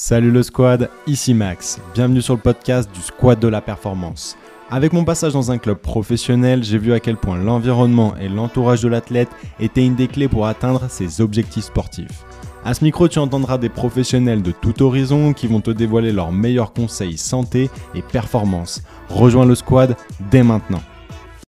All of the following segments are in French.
Salut le squad, ici Max. Bienvenue sur le podcast du Squad de la Performance. Avec mon passage dans un club professionnel, j'ai vu à quel point l'environnement et l'entourage de l'athlète étaient une des clés pour atteindre ses objectifs sportifs. À ce micro, tu entendras des professionnels de tout horizon qui vont te dévoiler leurs meilleurs conseils santé et performance. Rejoins le squad dès maintenant.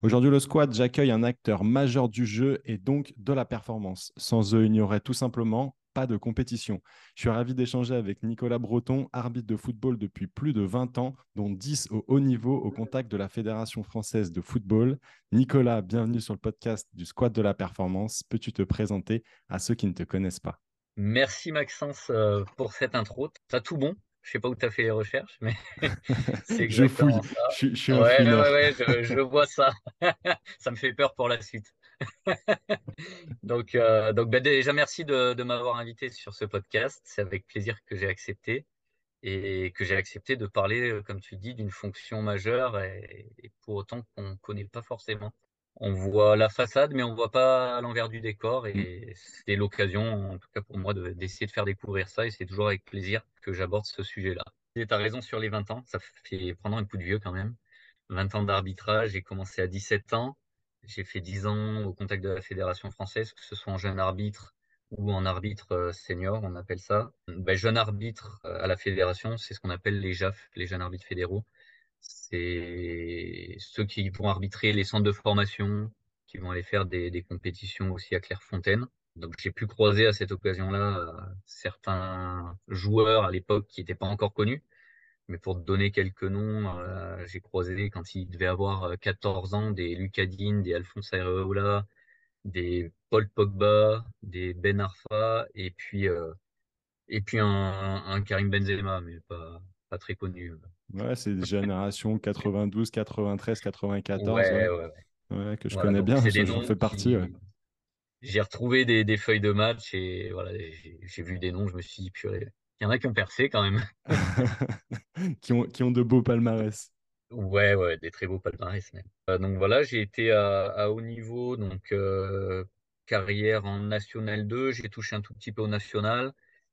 Aujourd'hui, le squad, j'accueille un acteur majeur du jeu et donc de la performance. Sans eux, il n'y aurait tout simplement pas de compétition. Je suis ravi d'échanger avec Nicolas Breton, arbitre de football depuis plus de 20 ans, dont 10 au haut niveau au contact de la Fédération française de football. Nicolas, bienvenue sur le podcast du squad de la performance. Peux-tu te présenter à ceux qui ne te connaissent pas? Merci Maxence euh, pour cette intro. T'as tout bon? Je sais pas où tu as fait les recherches, mais c'est je ça. Je, suis ouais, ouais, je, je, vois ça. ça me fait peur pour la suite. donc, euh, donc ben, déjà, merci de, de m'avoir invité sur ce podcast. C'est avec plaisir que j'ai accepté et que j'ai accepté de parler, euh, comme tu dis, d'une fonction majeure et, pour autant qu'on ne connaît pas forcément on voit la façade, mais on voit pas l'envers du décor. Et c'est l'occasion, en tout cas pour moi, d'essayer de, faire découvrir ça. Et c'est toujours avec plaisir que j'aborde ce sujet-là. Tu as raison sur les 20 ans, ça fait prendre un coup de vieux quand même. 20 ans d'arbitrage, j'ai commencé à 17 ans. J'ai fait 10 ans au contact de la Fédération française, que ce soit en jeune arbitre ou en arbitre euh, senior, on appelle ça. Ben, jeune arbitre euh, à la fédération, c'est ce qu'on appelle les JAF, les jeunes arbitres fédéraux c'est ceux qui vont arbitrer les centres de formation, qui vont aller faire des, compétitions aussi à Clairefontaine. Donc j'ai pu croiser à cette occasion-là euh, certains joueurs à l'époque qui n'étaient pas encore connus. Mais pour te donner quelques noms, euh, j'ai croisé quand ils devaient avoir 14 euh, ans des Lucadine, des Alphonse Areola, des Paul Pogba, des Ben Arfa et puis, et puis un, un Karim Benzema, mais pas, pas très connu. Ouais, c'est des générations 92, 93, 94. Ouais, ouais, que je connais bien, j'en fais partie. J'ai retrouvé des, des, feuilles de match et voilà, j'ai vu des noms, je me suis dit, purée, il y en a qui ont percé quand même. qui, ont, qui ont de beaux palmarès. Ouais, ouais, des très beaux palmarès même. Euh, donc voilà, j'ai été à, à, haut niveau, donc euh, carrière en National 2, j'ai touché un tout petit peu au National.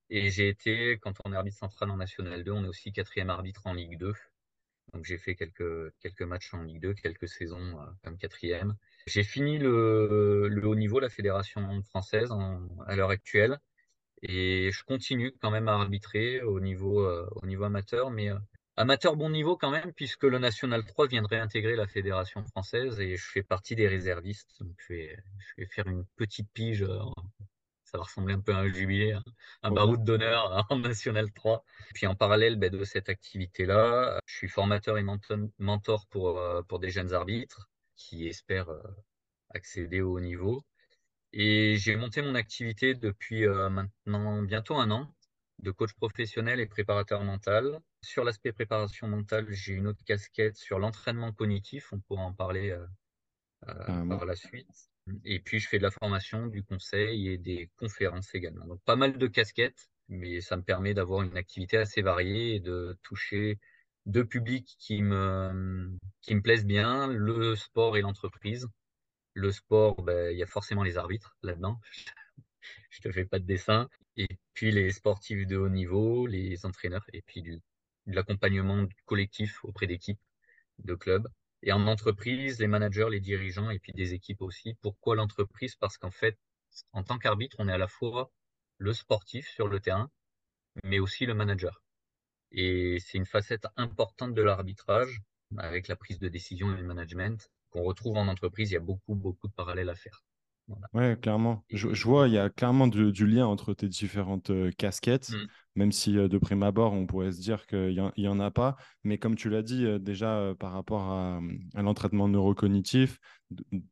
Et j'ai été, quand on est arbitre central en National 2, on est aussi quatrième arbitre en Ligue 2. Donc j'ai fait quelques, quelques matchs en Ligue 2, quelques saisons euh, comme quatrième. J'ai fini le, le, haut niveau, la fédération française à l'heure actuelle. Et je continue quand même à arbitrer au niveau, euh, au niveau amateur, mais euh, amateur bon niveau quand même, puisque le National 3 vient de réintégrer la fédération française et je fais partie des réservistes. Donc je vais, je vais faire une petite pige ça va ressembler un peu à un jubilé, hein. un, baroud d'honneur en National 3. Puis en parallèle ben, de cette activité-là, je suis formateur et mentor pour, euh, pour des jeunes arbitres qui espèrent euh, accéder au haut niveau. Et j'ai monté mon activité depuis euh, maintenant bientôt un an de coach professionnel et préparateur mental. Sur l'aspect préparation mentale, j'ai une autre casquette sur l'entraînement cognitif. On pourra en parler par la suite. Et puis, je fais de la formation, du conseil et des conférences également. Donc, pas mal de casquettes, mais ça me permet d'avoir une activité assez variée et de toucher deux publics qui me, qui me plaisent bien, le sport et l'entreprise. Le sport, ben, il y a forcément les arbitres là-dedans. je te fais pas de dessin. Et puis les sportifs de haut niveau, les entraîneurs, et puis du, de l'accompagnement collectif auprès d'équipes, de clubs. Et en entreprise, les managers, les dirigeants et puis des équipes aussi. Pourquoi l'entreprise? Parce qu'en fait, en tant qu'arbitre, on est à la fois le sportif sur le terrain, mais aussi le manager. Et c'est une facette importante de l'arbitrage avec la prise de décision et le management qu'on retrouve en entreprise. Il y a beaucoup, beaucoup de parallèles à faire. Ouais, clairement. Je, vois, il y a clairement du, lien entre tes différentes euh, casquettes, mmh. même si euh, de prime abord, on pourrait se dire qu'il n'y en, a pas. Mais comme tu l'as dit, euh, déjà par rapport à, l'entraînement neurocognitif,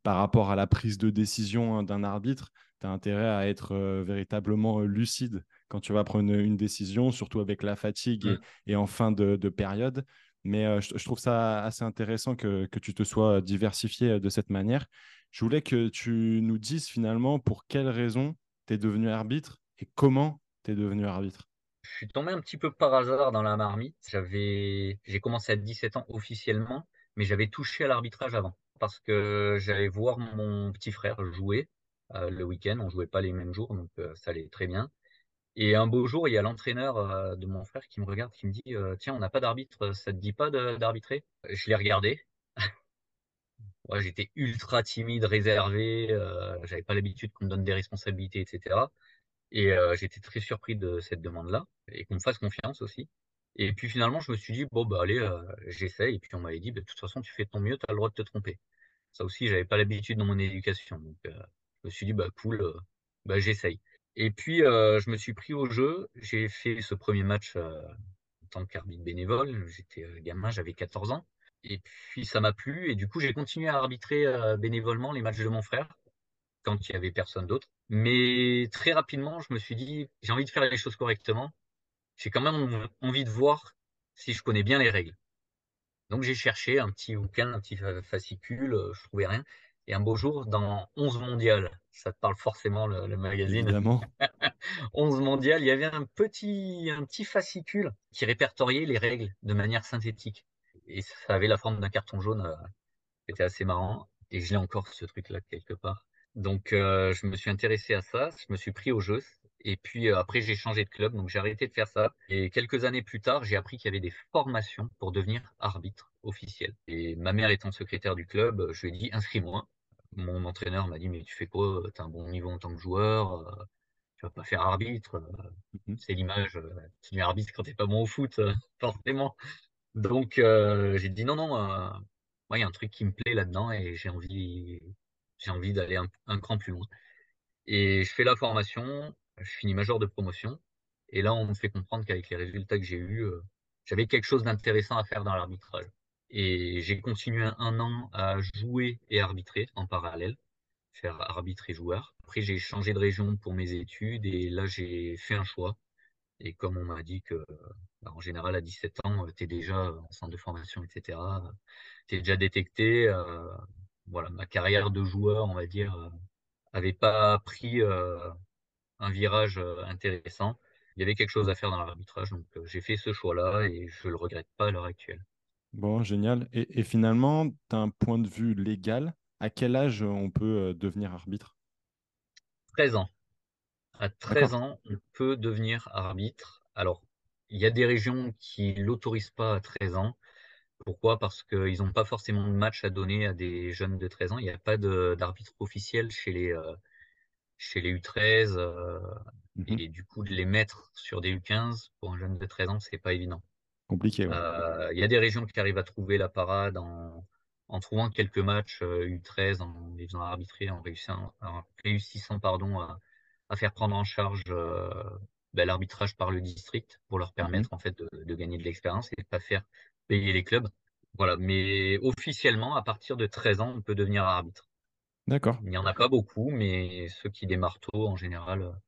par rapport à la prise de décision hein, d'un arbitre, tu as intérêt à être véritablement lucide quand tu vas prendre une, décision, surtout avec la fatigue mmh. et, en fin de, période. Mais je, trouve ça assez intéressant que, tu te sois diversifié de cette manière. Je voulais que tu nous dises finalement pour quelles raisons tu es devenu arbitre et comment tu es devenu arbitre? Je suis tombé un petit peu par hasard dans la marmite. J'ai commencé à 17 ans officiellement, mais j'avais touché à l'arbitrage avant parce que j'allais voir mon petit frère jouer euh, le week-end. On jouait pas les mêmes jours, donc euh, ça allait très bien. Et un beau jour, il y a l'entraîneur, heu, de mon frère qui me regarde, qui me dit, heu: «Tiens, on n'a pas d'arbitre, ça te dit pas d'arbitrer?» je l'ai regardé. Ouais, j'étais ultra timide, réservé, heu, j'avais pas l'habitude qu'on me donne des responsabilités et cetera et j'étais très surpris de cette demande-là et qu'on me fasse confiance aussi et puis finalement, je me suis dit: «Bon, bah, allez, heu, j'essaye» et puis on m'avait dit: «Bah, de toute façon, tu fais de ton mieux, tu as le droit de te tromper». Ça aussi, j'avais pas l'habitude dans mon éducation je me suis dit: «Bah, cool, bah, j'essaye» et puis, heu, je me suis pris au jeu. J'ai fait ce 1er match, heu, en tant qu'arbitre bénévole. J'étais, heu, gamin, j'avais 14 ans et puis ça m'a plu et du coup, j'ai continué à arbitrer, bénévolement les matchs de mon frère quand il y avait personne d'autre. Mais très rapidement, je me suis dit: «J'ai envie de faire les choses correctement. J'ai quand même env envie de voir si je connais bien les règles». Donc j'ai cherché un petit bouquin, un petit fa fascicule, je trouvais rien et un beau jour dans 11 Mondial, ça te parle forcément le le magazine? Évidemment. 11 Mondial, il y avait un petit un petit fascicule qui répertoriait les règles de manière synthétique et ça avait la forme d'un carton jaune, c'était assez marrant et je l'ai encore ce truc-là quelque part. Donc heu, je me suis intéressé à ça, je me suis pris au jeu et puis, heu, après j'ai changé de club, donc j'ai arrêté de faire ça et quelques années plus tard, j'ai appris qu'il y avait des formations pour devenir arbitre officiel et ma mère étant secrétaire du club, je lui ai dit: «Inscris-moi». Mon entraîneur m'a dit: «Mais tu fais quoi? Tu as un bon niveau en tant que joueur, heu, tu vas pas faire arbitre, heu, Mmh mh. c'est l'image, tu deviens arbitre quand tu es pas bon au foot, forcément». Donc j'ai dit: «Non, non, il y a un truc qui me plaît là-dedans et j'ai envie j'ai envie d'aller un un cran plus loin» et je fais la formation, je finis major de promotion et là, on me fait comprendre qu'avec les résultats que j'ai eus, j'avais quelque chose d'intéressant à faire dans l'arbitrage et j'ai continué 1 an à jouer et arbitrer en parallèle, faire arbitre et joueur. Après, j'ai changé de région pour mes études et là, j'ai fait un choix et comme on m'a dit que, bah, en général à 17 ans, tu es déjà en centre de formation et cetera, heu, tu es déjà détecté, heu, voilà, ma carrière de joueur, on va dire, heu, avait pas pris, heu, un virage, heu, intéressant. Il y avait quelque chose à faire dans l'arbitrage donc j'ai fait ce choix-là et je le regrette pas à l'heure actuelle. Bon, génial et et finalement, d'un point de vue légal, à quel âge, heu, on peut, heu, devenir arbitre? 13 ans. À 13 D'accord. ans, on peut devenir arbitre. Alors, il y a des régions qui l'autorisent pas à 13 ans. Pourquoi? Parce qu'ils ont pas forcément de match à donner à des jeunes de 13 ans. Il y a pas d'arbitre officiel chez les, heu, chez les U13, heu Mmh mh. et du coup, de les mettre sur des U15 pour un jeune de 13 ans, c'est pas évident. Compliqué, ouais. Heu, il y a des régions qui arrivent à trouver la parade en en trouvant quelques matchs, heu, U13, en les faisant arbitrer, en réussissant en réussissant pardon, à à faire prendre en charge, heu, bah, l'arbitrage par le district pour leur Mmh mh. permettre en fait de de gagner de l'expérience et de pas faire payer les clubs. Voilà, mais officiellement, à partir de 13 ans, on peut devenir arbitre. D'accord. Il y en a pas beaucoup, mais ceux qui démarrent tôt, en général,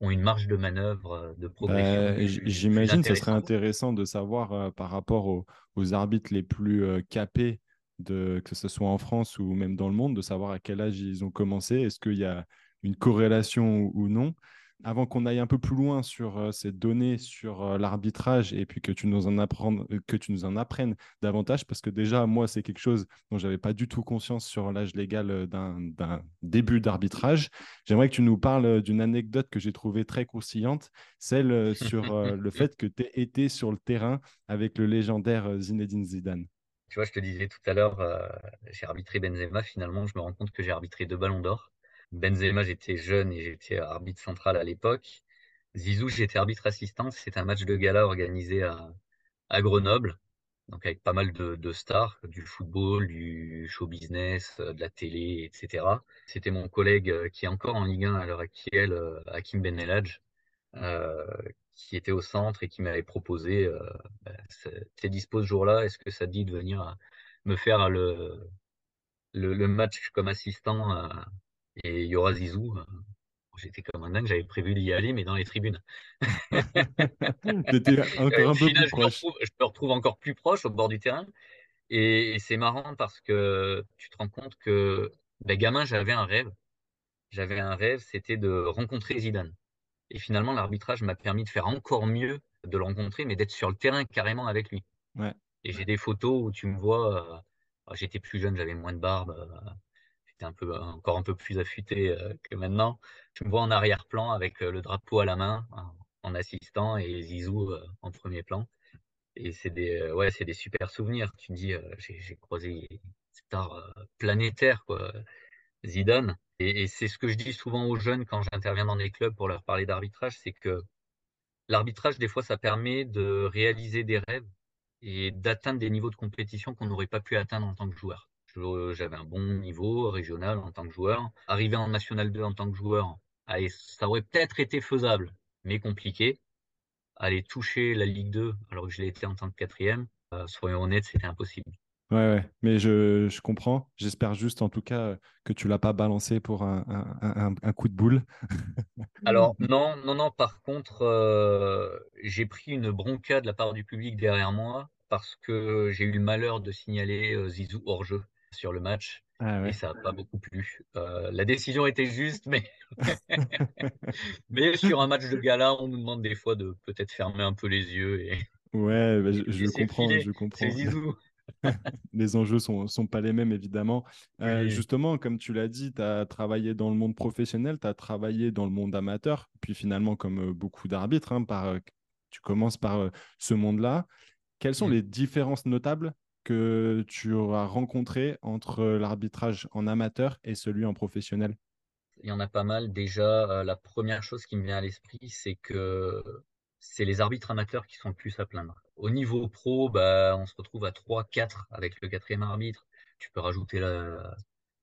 ont une marge de manœuvre, heu, de progression Bah, j'imagine, ce serait intéressant de savoir, heu, par rapport aux aux arbitres les plus, heu, capés de que ce soit en France ou même dans le monde, de savoir à quel âge ils ont commencé. Est-ce qu'il y a une corrélation ou non? Avant qu'on aille un peu plus loin sur, heu, ces données sur, heu, l'arbitrage et puis que tu nous en apprennes heu, que tu nous en apprennes davantage parce que déjà, moi, c'est quelque chose dont j'avais pas du tout conscience sur l'âge légal, heu, d'un début d'arbitrage. J'aimerais que tu nous parles, d'une anecdote que j'ai trouvée très croustillante, celle, sur, le fait que tu aies été sur le terrain avec le légendaire, Zinedine Zidane. Tu vois, je te disais tout à l'heure, heu, j'ai arbitré Benzema. Finalement, je me rends compte que j'ai arbitré 2 ballons d'or. Benzema, j'étais jeune et j'étais arbitre central à l'époque. Zizou, j'étais arbitre assistant. C'était un match de gala organisé à Grenoble, donc avec pas mal de stars, du football, du show business, heu, de la télé et cetera. C'était mon collègue, heu, qui est encore en Ligue 1 à l'heure actuelle, heu, Hakim Ben Elhadj, heu, qui était au centre et qui m'avait proposé, heu, bah, c'est «Tu es dispo ce jour-là, est-ce que ça te dit de venir, me faire le match comme assistant, et il y aura Zizou?» heu, j'étais comme un dingue, j'avais prévu d'y aller, mais dans les tribunes. Encore au un peu plus je me proche. retrouve je me retrouve encore plus proche, au bord du terrain et et c'est marrant parce que tu te rends compte que, bah, gamin, j'avais un rêve. J'avais un rêve, c'était de rencontrer Zidane et finalement, l'arbitrage m'a permis de faire encore mieux, de le rencontrer, mais d'être sur le terrain carrément avec lui Ouais. et j'ai des photos où tu me vois, heu, oh, j'étais plus jeune, j'avais moins de barbe, un peu encore un peu plus affûté que maintenant. Tu me vois en arrière-plan avec le drapeau à la main, en assistant et Zizou en premier plan. Et c'est des, ouais, des super souvenirs. Tu dis, j'ai croisé une star planétaire, quoi. Zidane. Et, c'est ce que je dis souvent aux jeunes quand j'interviens dans des clubs pour leur parler d'arbitrage, c'est que l'arbitrage, des fois, ça permet de réaliser des rêves et d'atteindre des niveaux de compétition qu'on n'aurait pas pu atteindre en tant que joueur. J'avais un bon niveau régional en tant que joueur. Arriver en National 2 en tant que joueur, allez, ça aurait peut-être été faisable, mais compliqué. Aller toucher la Ligue 2 alors que je l'ai été en tant que quatrième, euh, soyons honnêtes, c'était impossible. Ouais, ouais, mais je, je comprends. J'espère juste en tout cas que tu l'as pas balancé pour un, un, un, coup de boule. Alors non, non, non. Par contre, euh, j'ai pris une bronca de la part du public derrière moi parce que j'ai eu le malheur de signaler euh, Zizou hors jeu sur le match ah ouais. et ça n'a pas beaucoup plu. Euh, la décision était juste, mais mais sur un match de gala, on nous demande des fois de peut-être fermer un peu les yeux et ouais, bah, je, je comprends, je comprends. Les enjeux sont, sont pas les mêmes, évidemment. Euh, justement, comme tu l'as dit, tu as travaillé dans le monde professionnel, tu as travaillé dans le monde amateur, puis finalement, comme euh, beaucoup d'arbitres, hein, par, tu commences par ce monde-là. Quelles sont les différences notables que tu auras rencontrées entre l'arbitrage en amateur et celui en professionnel? Il y en a pas mal. Déjà, la première chose qui me vient à l'esprit, c'est que c'est les arbitres amateurs qui sont le plus à plaindre. Au niveau pro, bah, on se retrouve à 3-4 avec le quatrième arbitre. Tu peux rajouter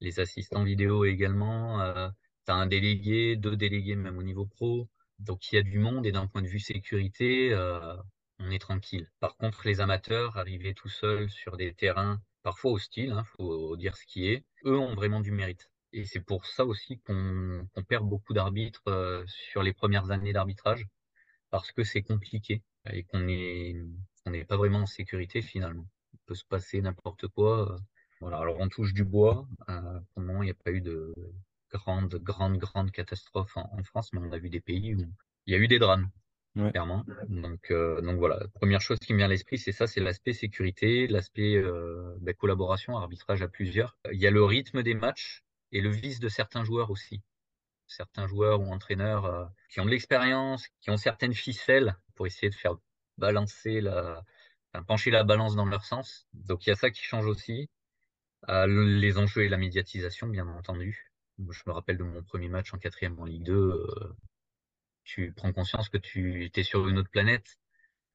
les assistants vidéo également. Euh, tu as un délégué, deux délégués même au niveau pro. Donc il y a du monde et d'un point de vue sécurité, euh, on est tranquille. Par contre, les amateurs, arriver tout seuls sur des terrains parfois hostiles, hein, faut dire ce qui est, eux ont vraiment du mérite. Et c'est pour ça aussi qu'on perd beaucoup d'arbitres euh, sur les premières années d'arbitrage parce que c'est compliqué et qu'on n'est on n'est pas vraiment en sécurité finalement. Il peut se passer n'importe quoi. Voilà, alors on touche du bois. Euh, pour le moment, il n'y a pas eu de grande, grande, grande catastrophe en, France, mais on a vu des pays où il y a eu des drames, clairement. Donc, euh, donc voilà, première chose qui me vient à l'esprit, c'est ça, c'est l'aspect sécurité, l'aspect euh, ben, collaboration, arbitrage à plusieurs. Il y a le rythme des matchs et le vice de certains joueurs aussi certains joueurs ou entraîneurs euh, qui ont de l'expérience, qui ont certaines ficelles pour essayer de faire balancer la, pencher la balance dans leur sens. Donc il y a ça qui change aussi. Euh, les enjeux et la médiatisation, bien entendu. Je me rappelle de mon premier match en quatrième en Ligue 2. Tu prends conscience que tu es sur une autre planète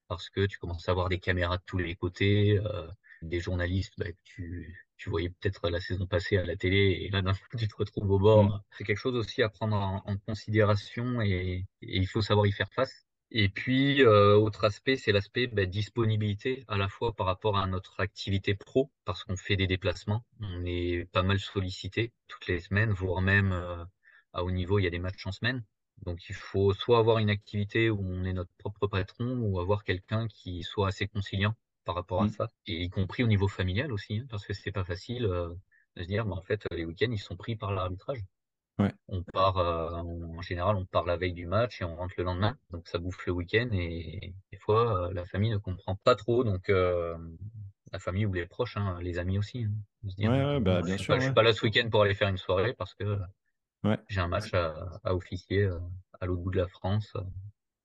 parce que tu commences à avoir des caméras de tous les côtés, euh, des journalistes bah, tu, tu voyais peut-être la saison passée à la télé et là d'un coup tu te retrouves au bord. Mm. C'est quelque chose aussi à prendre en, considération et, il faut savoir y faire face. Et puis, euh, autre aspect, c'est l'aspect bah, disponibilité à la fois par rapport à notre activité pro, parce qu'on fait des déplacements, on est pas mal sollicité toutes les semaines, voire même euh, à haut niveau, il y a des matchs en semaine. Donc il faut soit avoir une activité où on est notre propre patron, ou avoir quelqu'un qui soit assez conciliant par rapport à mmh. ça, et y compris au niveau familial aussi, hein, parce que c'est pas facile euh, de se dire, mais en fait, les week-ends, ils sont pris par l'arbitrage. Ouais. On part, euh, en général, on part la veille du match et on rentre le lendemain, donc ça bouffe le week-end, et des fois, euh, la famille ne comprend pas trop, donc la famille ou les proches, hein, les amis aussi. Hein, ouais, bah, bien je sûr. Pas, suis pas là ce week-end pour aller faire une soirée parce que j'ai un match à, à officier à l'autre bout de la France.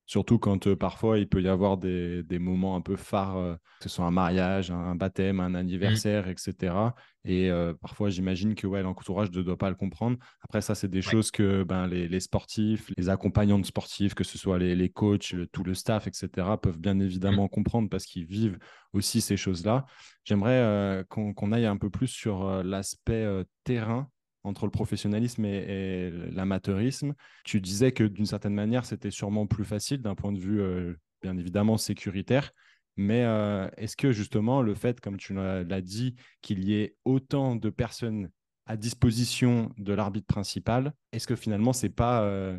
Surtout quand euh, parfois il peut y avoir des, des moments un peu phares, euh, que ce soit un mariage, un, baptême, un anniversaire, etc. Et euh, parfois j'imagine que ouais, l'entourage ne doit pas le comprendre. Après ça, c'est des choses que ben, les, les, sportifs, les accompagnants de sportifs, que ce soit les, les coachs, le, tout le staff, etc., peuvent bien évidemment comprendre parce qu'ils vivent aussi ces choses-là. J'aimerais qu'on aille un peu plus sur l'aspect terrain entre le professionnalisme et, l'amateurisme. Tu disais que d'une certaine manière, c'était sûrement plus facile d'un point de vue, euh, bien évidemment, sécuritaire. Mais euh, est-ce que justement le fait, comme tu l'as dit, qu'il y ait autant de personnes à disposition de l'arbitre principal, est-ce que finalement, ce n'est pas euh,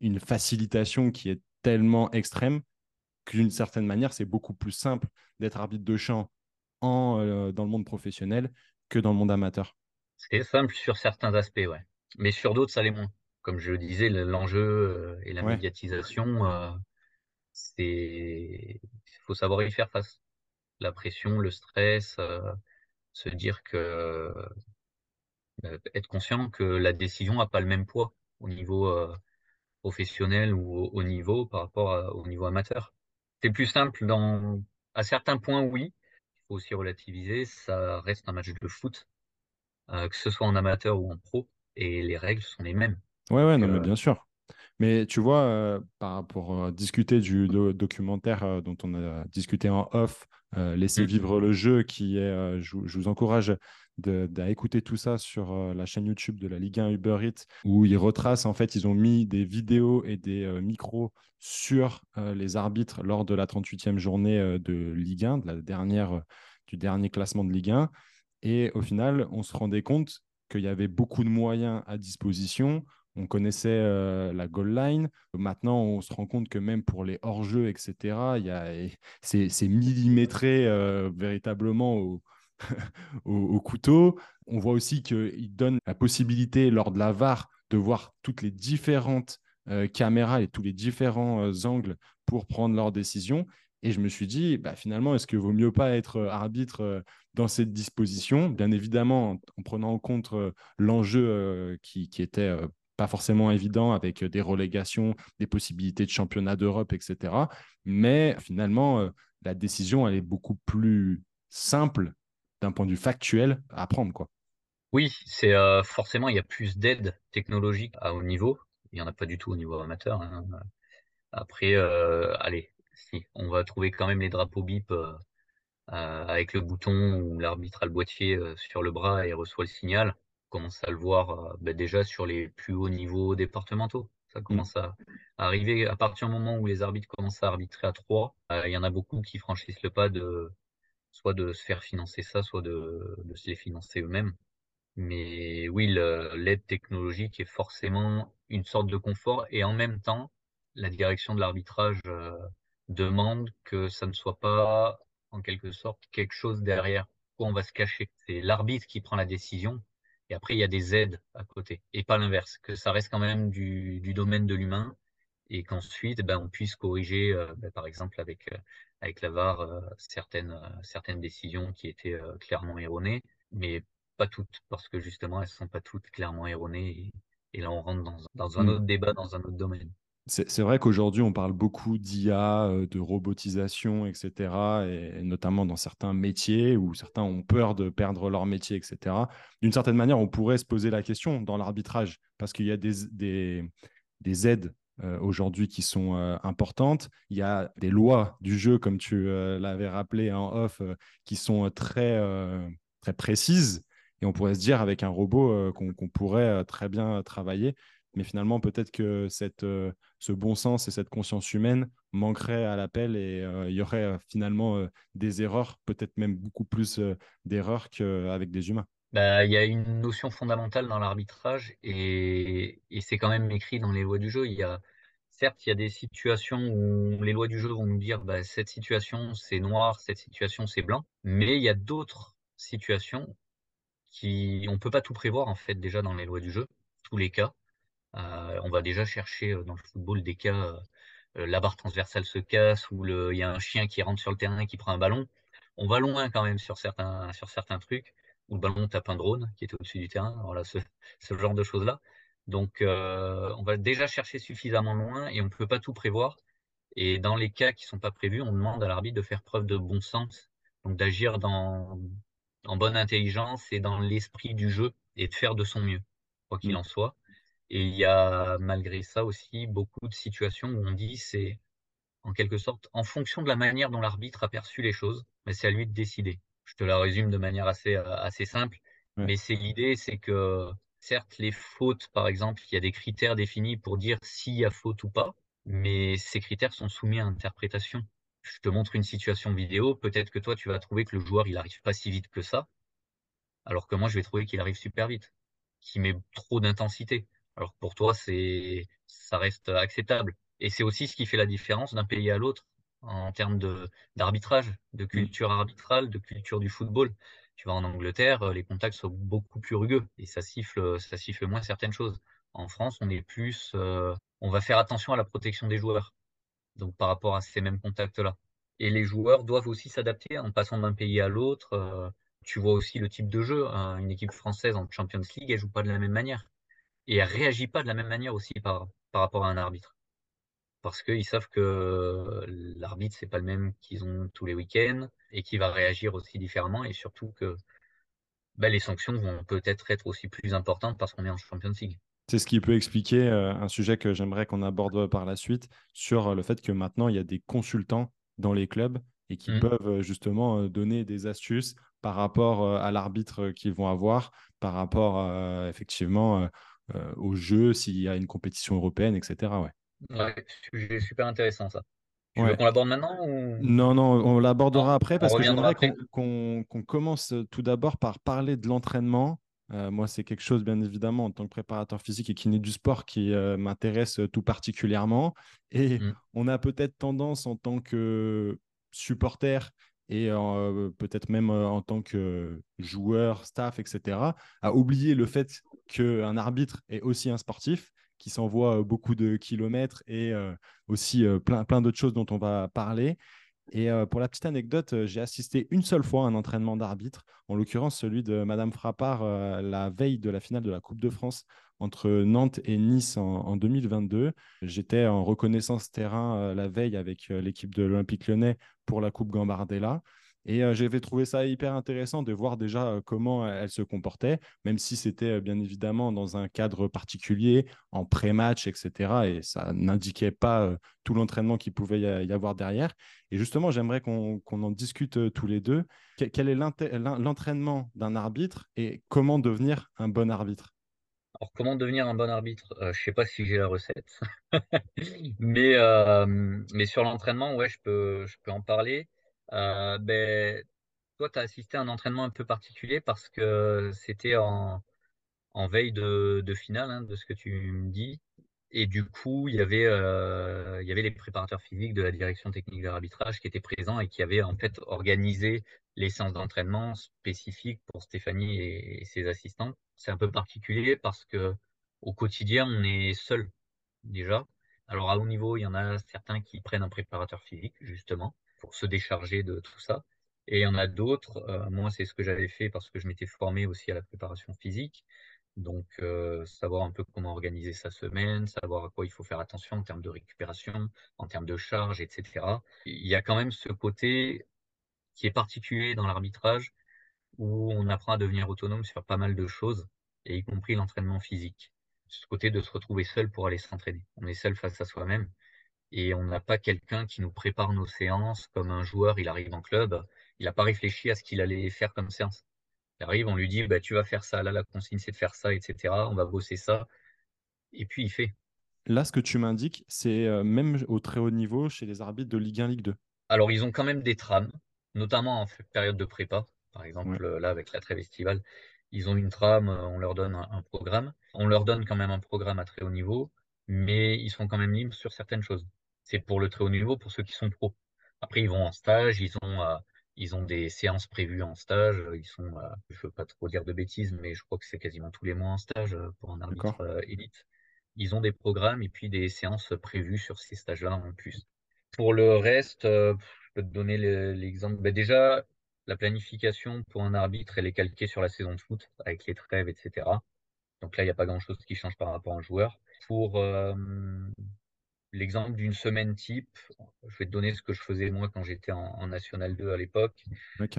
une facilitation qui est tellement extrême que d'une certaine manière, c'est beaucoup plus simple d'être arbitre de champ en, dans le monde professionnel que dans le monde amateur? C'est simple sur certains aspects, ouais. Mais sur d'autres, ça l'est moins. Comme je le disais, l'enjeu euh, et la médiatisation, euh, c'est, il faut savoir y faire face. La pression, le stress, euh, se dire que Heu, être conscient que la décision a pas le même poids au niveau, professionnel ou au niveau par rapport à au niveau amateur. C'est plus simple dans à certains points, oui, il faut aussi relativiser, ça reste un match de foot, heu, que ce soit en amateur ou en pro et les règles sont les mêmes. Ouais, ouais, non, mais heu, bien sûr. Mais tu vois, euh, par à discuter du do- documentaire euh, dont on a discuté en off, euh, Laissez mmh, vivre le jeu, qui est, euh, je, vous je vous encourage de- d'écouter tout ça sur euh, la chaîne YouTube de la Ligue 1 Uber Eats, où ils retracent, en fait, ils ont mis des vidéos et des euh, micros sur euh, les arbitres lors de la 38e journée euh, de Ligue 1, de la dernière, du dernier classement de Ligue 1. Et au final, on se rendait compte qu'il y avait beaucoup de moyens à disposition. On connaissait euh, la goal line. Maintenant, on se rend compte que même pour les hors-jeux, etc., y a, c'est, millimétré euh, véritablement au, au, au couteau. On voit aussi qu'il donne la possibilité, lors de la VAR, de voir toutes les différentes euh, caméras et tous les différents angles pour prendre leurs décisions. Et je me suis dit, bah, finalement, est-ce que vaut mieux pas être arbitre dans cette disposition Bien évidemment, en, en prenant en compte euh, l'enjeu euh, qui, qui, était euh, pas forcément évident avec des relégations, des possibilités de championnat d'Europe, etc. Mais finalement, la décision, elle est beaucoup plus simple d'un point de vue factuel à prendre, quoi. oui, c'est, forcément il y a plus d'aide technologique à haut niveau. Il y en a pas du tout au niveau amateur, hein. Après, allez, on va trouver quand même les drapeaux bip, avec le bouton où l'arbitre a le boîtier, heu, sur le bras et reçoit le signal. On commence à le voir, heu, bah, déjà sur les plus hauts niveaux départementaux. Ça Mm, commence à arriver à partir du moment où les arbitres commencent à arbitrer à 3, heu, il y en a beaucoup qui franchissent le pas de soit de se faire financer ça, soit de de se les financer eux-mêmes. Mais oui, l'aide technologique est forcément une sorte de confort et en même temps, la direction de l'arbitrage, demande que ça ne soit pas, en quelque sorte, quelque chose derrière quoi on va se cacher. C'est l'arbitre qui prend la décision et après il y a des aides à côté et pas l'inverse, que ça reste quand même du du domaine de l'humain et qu'ensuite, ben, on puisse corriger, heu, bah, par exemple avec, heu, avec la VAR, heu, certaines, certaines décisions qui étaient, clairement erronées, mais pas toutes, parce que justement elles sont pas toutes clairement erronées et et là on rentre dans un dans un mm. autre débat, dans un autre domaine. C'est vrai qu'aujourd'hui, on parle beaucoup d'IA, euh, de robotisation, etc., et, notamment dans certains métiers où certains ont peur de perdre leur métier, etc. D'une certaine manière, on pourrait se poser la question dans l'arbitrage, parce qu'il y a des, des, des aides euh, aujourd'hui qui sont euh, importantes. Il y a des lois du jeu, comme tu l'avais rappelé en off, qui sont très, très précises. Et on pourrait se dire avec un robot qu'on pourrait très bien travailler. Mais finalement, peut-être que cette, euh, ce bon sens et cette conscience humaine manqueraient à l'appel et euh, il y aurait euh, finalement des erreurs, peut-être même beaucoup plus d'erreurs qu'avec des humains. Bah, il y a une notion fondamentale dans l'arbitrage et et c'est quand même écrit dans les lois du jeu. Y a certes, il y a des situations où les lois du jeu vont nous dire: «Bah, cette situation, c'est noir, cette situation, c'est blanc», mais il y a d'autres situations qui on peut pas tout prévoir, en fait, déjà dans les lois du jeu, tous les cas. Heu, on va déjà chercher, heu, dans le football des cas, heu, la barre transversale se casse ou il y a un chien qui rentre sur le terrain et qui prend un ballon. On va loin quand même sur certains sur certains trucs, où le ballon tape un drone qui était au-dessus du terrain, voilà ce ce genre de choses-là. Donc on va déjà chercher suffisamment loin et on ne peut pas tout prévoir et dans les cas qui sont pas prévus, on demande à l'arbitre de faire preuve de bon sens, donc d'agir dans en bonne intelligence et dans l'esprit du jeu et de faire de son mieux, quoi qu'il Mm, en soit. Et il y a malgré ça aussi beaucoup de situations où on dit c'est en quelque sorte en fonction de la manière dont l'arbitre a perçu les choses, mais c'est à lui de décider. Je te la résume de manière assez, assez simple, ouais. mais c'est l'idée, c'est que certes les fautes par exemple, il y a des critères définis pour dire s'il y a faute ou pas, mais ces critères sont soumis à interprétation. Je te montre une situation vidéo, peut-être que toi tu vas trouver que le joueur il arrive pas si vite que ça, alors que moi, je vais trouver qu'il arrive super vite, qu'il met trop d'intensité. Alors que pour toi, c'est ça reste acceptable. Et c'est aussi ce qui fait la différence d'un pays à l'autre en termes de d'arbitrage, de Mm, culture arbitrale, de culture du football. Tu vas en Angleterre, les contacts sont beaucoup plus rugueux et ça siffle, ça siffle moins certaines choses. En France, on est plus, heu, on va faire attention à la protection des joueurs, donc par rapport à ces mêmes contacts-là. Et les joueurs doivent aussi s'adapter en passant d'un pays à l'autre, heu Tu vois aussi le type de jeu, hein, une équipe française en Champions League, elle joue pas de la même manière et elle réagit pas de la même manière aussi par par rapport à un arbitre. Parce qu'ils savent que l'arbitre, c'est pas le même qu'ils ont tous les week-ends et qu'il va réagir aussi différemment et surtout que, bah, les sanctions vont peut-être être aussi plus importantes parce qu'on est en Champions League. C'est ce qui peut expliquer euh, un sujet que j'aimerais qu'on aborde par la suite sur euh, le fait que maintenant, il y a des consultants dans les clubs et qui Mmh. peuvent euh, justement euh, donner des astuces par rapport euh, à l'arbitre qu'ils vont avoir, par rapport euh, effectivement euh, euh, au jeu, s'il y a une compétition européenne, etc. Ouais. Ouais, sujet super intéressant ça. Tu veux qu'on l'aborde maintenant ou? Non, non, on l'abordera après parce que j'aimerais qu'on commence tout d'abord par parler de l'entraînement. Euh, moi, c'est quelque chose, bien évidemment, en tant que préparateur physique et kiné du sport, qui euh, m'intéresse tout particulièrement. Et Mmh. on a peut-être tendance, en tant que supporter et euh, peut-être même euh, en tant que joueur, staff, etc., à oublier le fait qu'un arbitre est aussi un sportif qui s'envoie euh, beaucoup de kilomètres et aussi plein, plein d'autres choses dont on va parler. Et pour la petite anecdote, j'ai assisté une seule fois à un entraînement d'arbitre, en l'occurrence celui de Madame Frappard la veille de la finale de la Coupe de France entre Nantes et Nice en, en 2022. J'étais en reconnaissance terrain la veille avec l'équipe de l'Olympique lyonnais pour la Coupe Gambardella. Et euh, j'avais trouvé ça hyper intéressant de voir déjà euh, comment elle se comportait, même si c'était euh, bien évidemment dans un cadre particulier, en pré-match, etc. Et ça n'indiquait pas euh, tout l'entraînement qu'il pouvait y avoir derrière. Et justement, j'aimerais qu'on en discute euh, tous les deux. Quel est l'entraînement d'un arbitre et comment devenir un bon arbitre? Alors comment devenir un bon arbitre? Heu, je sais pas si j'ai la recette. Mais, mais sur l'entraînement, ouais, je peux je peux en parler. Heu, beh, toi, tu as assisté à un entraînement un peu particulier parce que c'était en veille de de finale, hein, de ce que tu me dis et du coup, il y avait, heu, il y avait les préparateurs physiques de la direction technique de l'arbitrage qui étaient présents et qui avaient, en fait, organisé les séances d'entraînement spécifiques pour Stéphanie et ses assistants. C'est un peu particulier parce qu'au quotidien, on est seul, déjà. Alors à haut niveau, il y en a certains qui prennent un préparateur physique, justement, pour se décharger de tout ça et il y en a d'autres, heu, moi, c'est ce que j'avais fait parce que je m'étais formé aussi à la préparation physique donc, heu, savoir un peu comment organiser sa semaine, savoir à quoi il faut faire attention en termes de récupération, en termes de charge et cetera. Il y a quand même ce côté qui est particulier dans l'arbitrage, où on apprend à devenir autonome sur pas mal de choses et y compris l'entraînement physique. Ce côté de se retrouver seul pour aller s'entraîner. On est seul face à soi-même et on n'a pas quelqu'un qui nous prépare nos séances comme un joueur, il arrive en club, il a pas réfléchi à ce qu'il allait faire comme séance. Il arrive, on lui dit: «Bah, tu vas faire ça, là, la consigne, c'est de faire ça et cetera, on va bosser ça» et puis il fait. Là, ce que tu m'indiques, c'est euh, même au très haut niveau chez les arbitres de Ligue 1, Ligue 2. Alors ils ont quand même des trames, notamment en période de prépa. Par exemple, là, avec la trêve estivale, ils ont une trame, heu, on leur donne un un programme. On leur donne quand même un programme à très haut niveau, mais ils sont quand même libres sur certaines choses. C'est pour le très haut niveau, pour ceux qui sont pros. Après, ils vont en stage, ils ont, heu, ils ont des séances prévues en stage, heu, ils sont, heu, je veux pas trop dire de bêtises, mais je crois que c'est quasiment tous les mois en stage, heu, pour un arbitre, élite. Ils ont des programmes et puis des séances prévues sur ces stages-là en plus. Pour le reste, je peux te donner le l'exemple. Bah, déjà, la planification pour un arbitre, elle est calquée sur la saison de foot avec les trêves et cetera. Donc là, il y a pas grand-chose qui change par rapport à un joueur. Pour, l'exemple d'une semaine type, je vais te donner ce que je faisais moi quand j'étais en en national 2 à l'époque.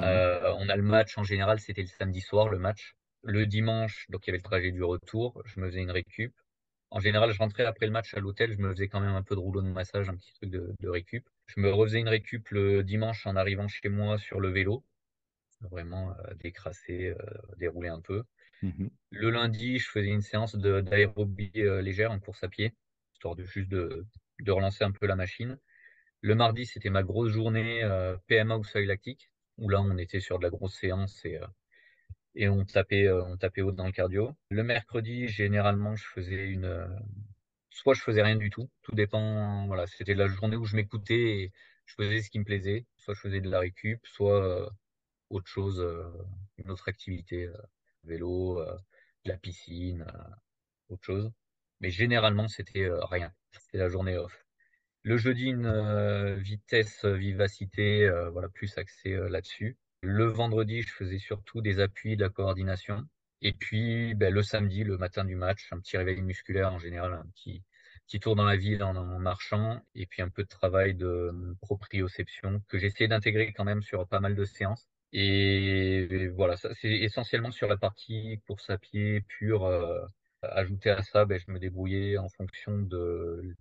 Heu, on a le match en général, c'était le samedi soir, le match. Le dimanche, donc il y avait le trajet du retour, je me faisais une récup. En général, je rentrais après le match à l'hôtel, je me faisais quand même un peu de rouleau de massage, un petit truc de de récup. Je me refaisais une récup le dimanche en arrivant chez moi sur le vélo, vraiment, heu, décrasser, heu, dérouler un peu. Mhm. Le lundi, je faisais une séance d'aérobie, heu, légère en course à pied, histoire de juste de de relancer un peu la machine. Le mardi, c'était ma grosse journée, heu, PMA ou seuil lactique, où là, on était sur de la grosse séance et heu et on tapait, heu, on tapait haut dans le cardio. Le mercredi, généralement, je faisais une, Soit je faisais rien du tout, tout dépend, voilà, c'était la journée où je m'écoutais et je faisais ce qui me plaisait. Soit je faisais de la récup, soit, autre chose, une autre activité, vélo, de la piscine, autre chose. Mais généralement, c'était, heu, rien. C'était la journée off. Le jeudi, une, heu, vitesse, heu, vivacité, voilà, plus axé, là-dessus. Le vendredi, je faisais surtout des appuis, de la coordination. Et puis, ben, le samedi, le matin du match, un petit réveil musculaire en général, un petit, petit tour dans la ville en, marchant, et puis un peu de travail de proprioception que j'essaie d'intégrer quand même sur pas mal de séances. Et, voilà, c'est essentiellement sur la partie course à pied pure. Ajouté à ça, ben, je me débrouillais en fonction de,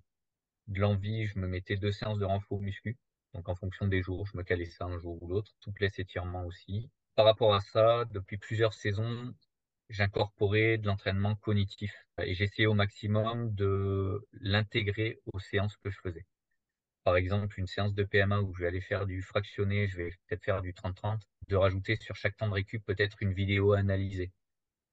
l'envie, je me mettais deux séances de renfort muscu. Donc en fonction des jours, je me calais ça un jour ou l'autre. Souplesse étirement aussi. Par rapport à ça, depuis plusieurs saisons, j'incorporais de l'entraînement cognitif et j'essayais au maximum de l'intégrer aux séances que je faisais. Par exemple, une séance de PMA où je vais aller faire du fractionné, je vais peut-être faire du 30-30, de rajouter sur chaque temps de récup peut-être une vidéo analysée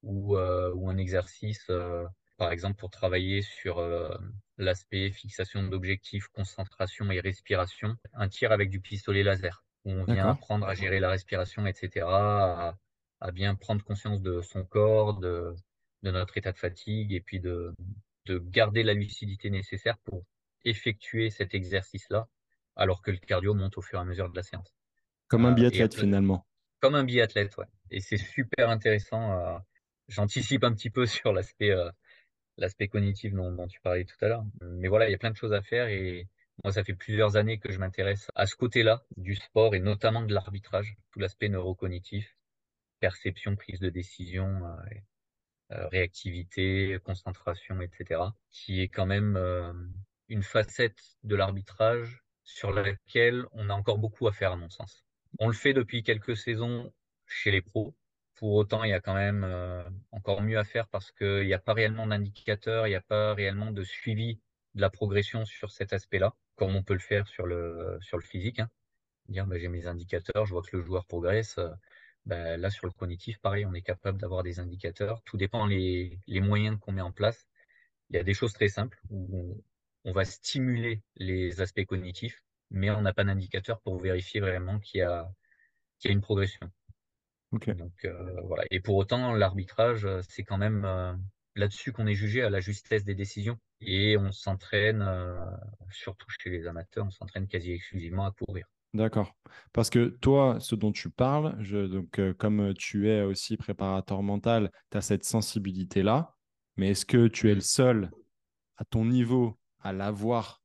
ou, euh, ou un exercice, euh, par exemple pour travailler sur euh, l'aspect fixation d'objectifs, concentration et respiration, un tir avec du pistolet laser où on vient apprendre à gérer la respiration, etc., à, à bien prendre conscience de son corps, de, de notre état de fatigue et puis de, de garder la lucidité nécessaire pour effectuer cet exercice-là, alors que le cardio monte au fur et à mesure de la séance. Comme un biathlète finalement. Comme un biathlète, ouais. Et c'est super intéressant. Euh, J'anticipe un petit peu sur l'aspect euh, cognitif dont, tu parlais tout à l'heure. Mais voilà, il y a plein de choses à faire et moi, ça fait plusieurs années que je m'intéresse à ce côté-là du sport et notamment de l'arbitrage, tout l'aspect neurocognitif, perception, prise de décision, euh, euh, réactivité, concentration, etc., qui est quand même une facette de l'arbitrage sur laquelle on a encore beaucoup à faire, à mon sens. On le fait depuis quelques saisons chez les pros. Pour autant, il y a quand même euh, encore mieux à faire parce qu'il n'y a pas réellement d'indicateurs, il n'y a pas réellement de suivi de la progression sur cet aspect-là, comme on peut le faire sur le, sur le physique. Hein. Dire, bah, j'ai mes indicateurs, je vois que le joueur progresse. Bah, là, sur le cognitif, pareil, on est capable d'avoir des indicateurs. Tout dépend les, moyens qu'on met en place. Il y a des choses très simples où on, va stimuler les aspects cognitifs, mais on n'a pas d'indicateur pour vérifier vraiment qu'il y y a une progression. Okay. Donc euh, voilà. Et pour autant, l'arbitrage, c'est quand même euh, là-dessus qu'on est jugé à la justesse des décisions. Et on s'entraîne, euh, surtout chez les amateurs, on s'entraîne quasi exclusivement à courir. D'accord. Parce que toi, ce dont tu parles, je, donc, euh, comme tu es aussi préparateur mental, tu as cette sensibilité-là. Mais est-ce que tu es le seul à ton niveau à l'avoir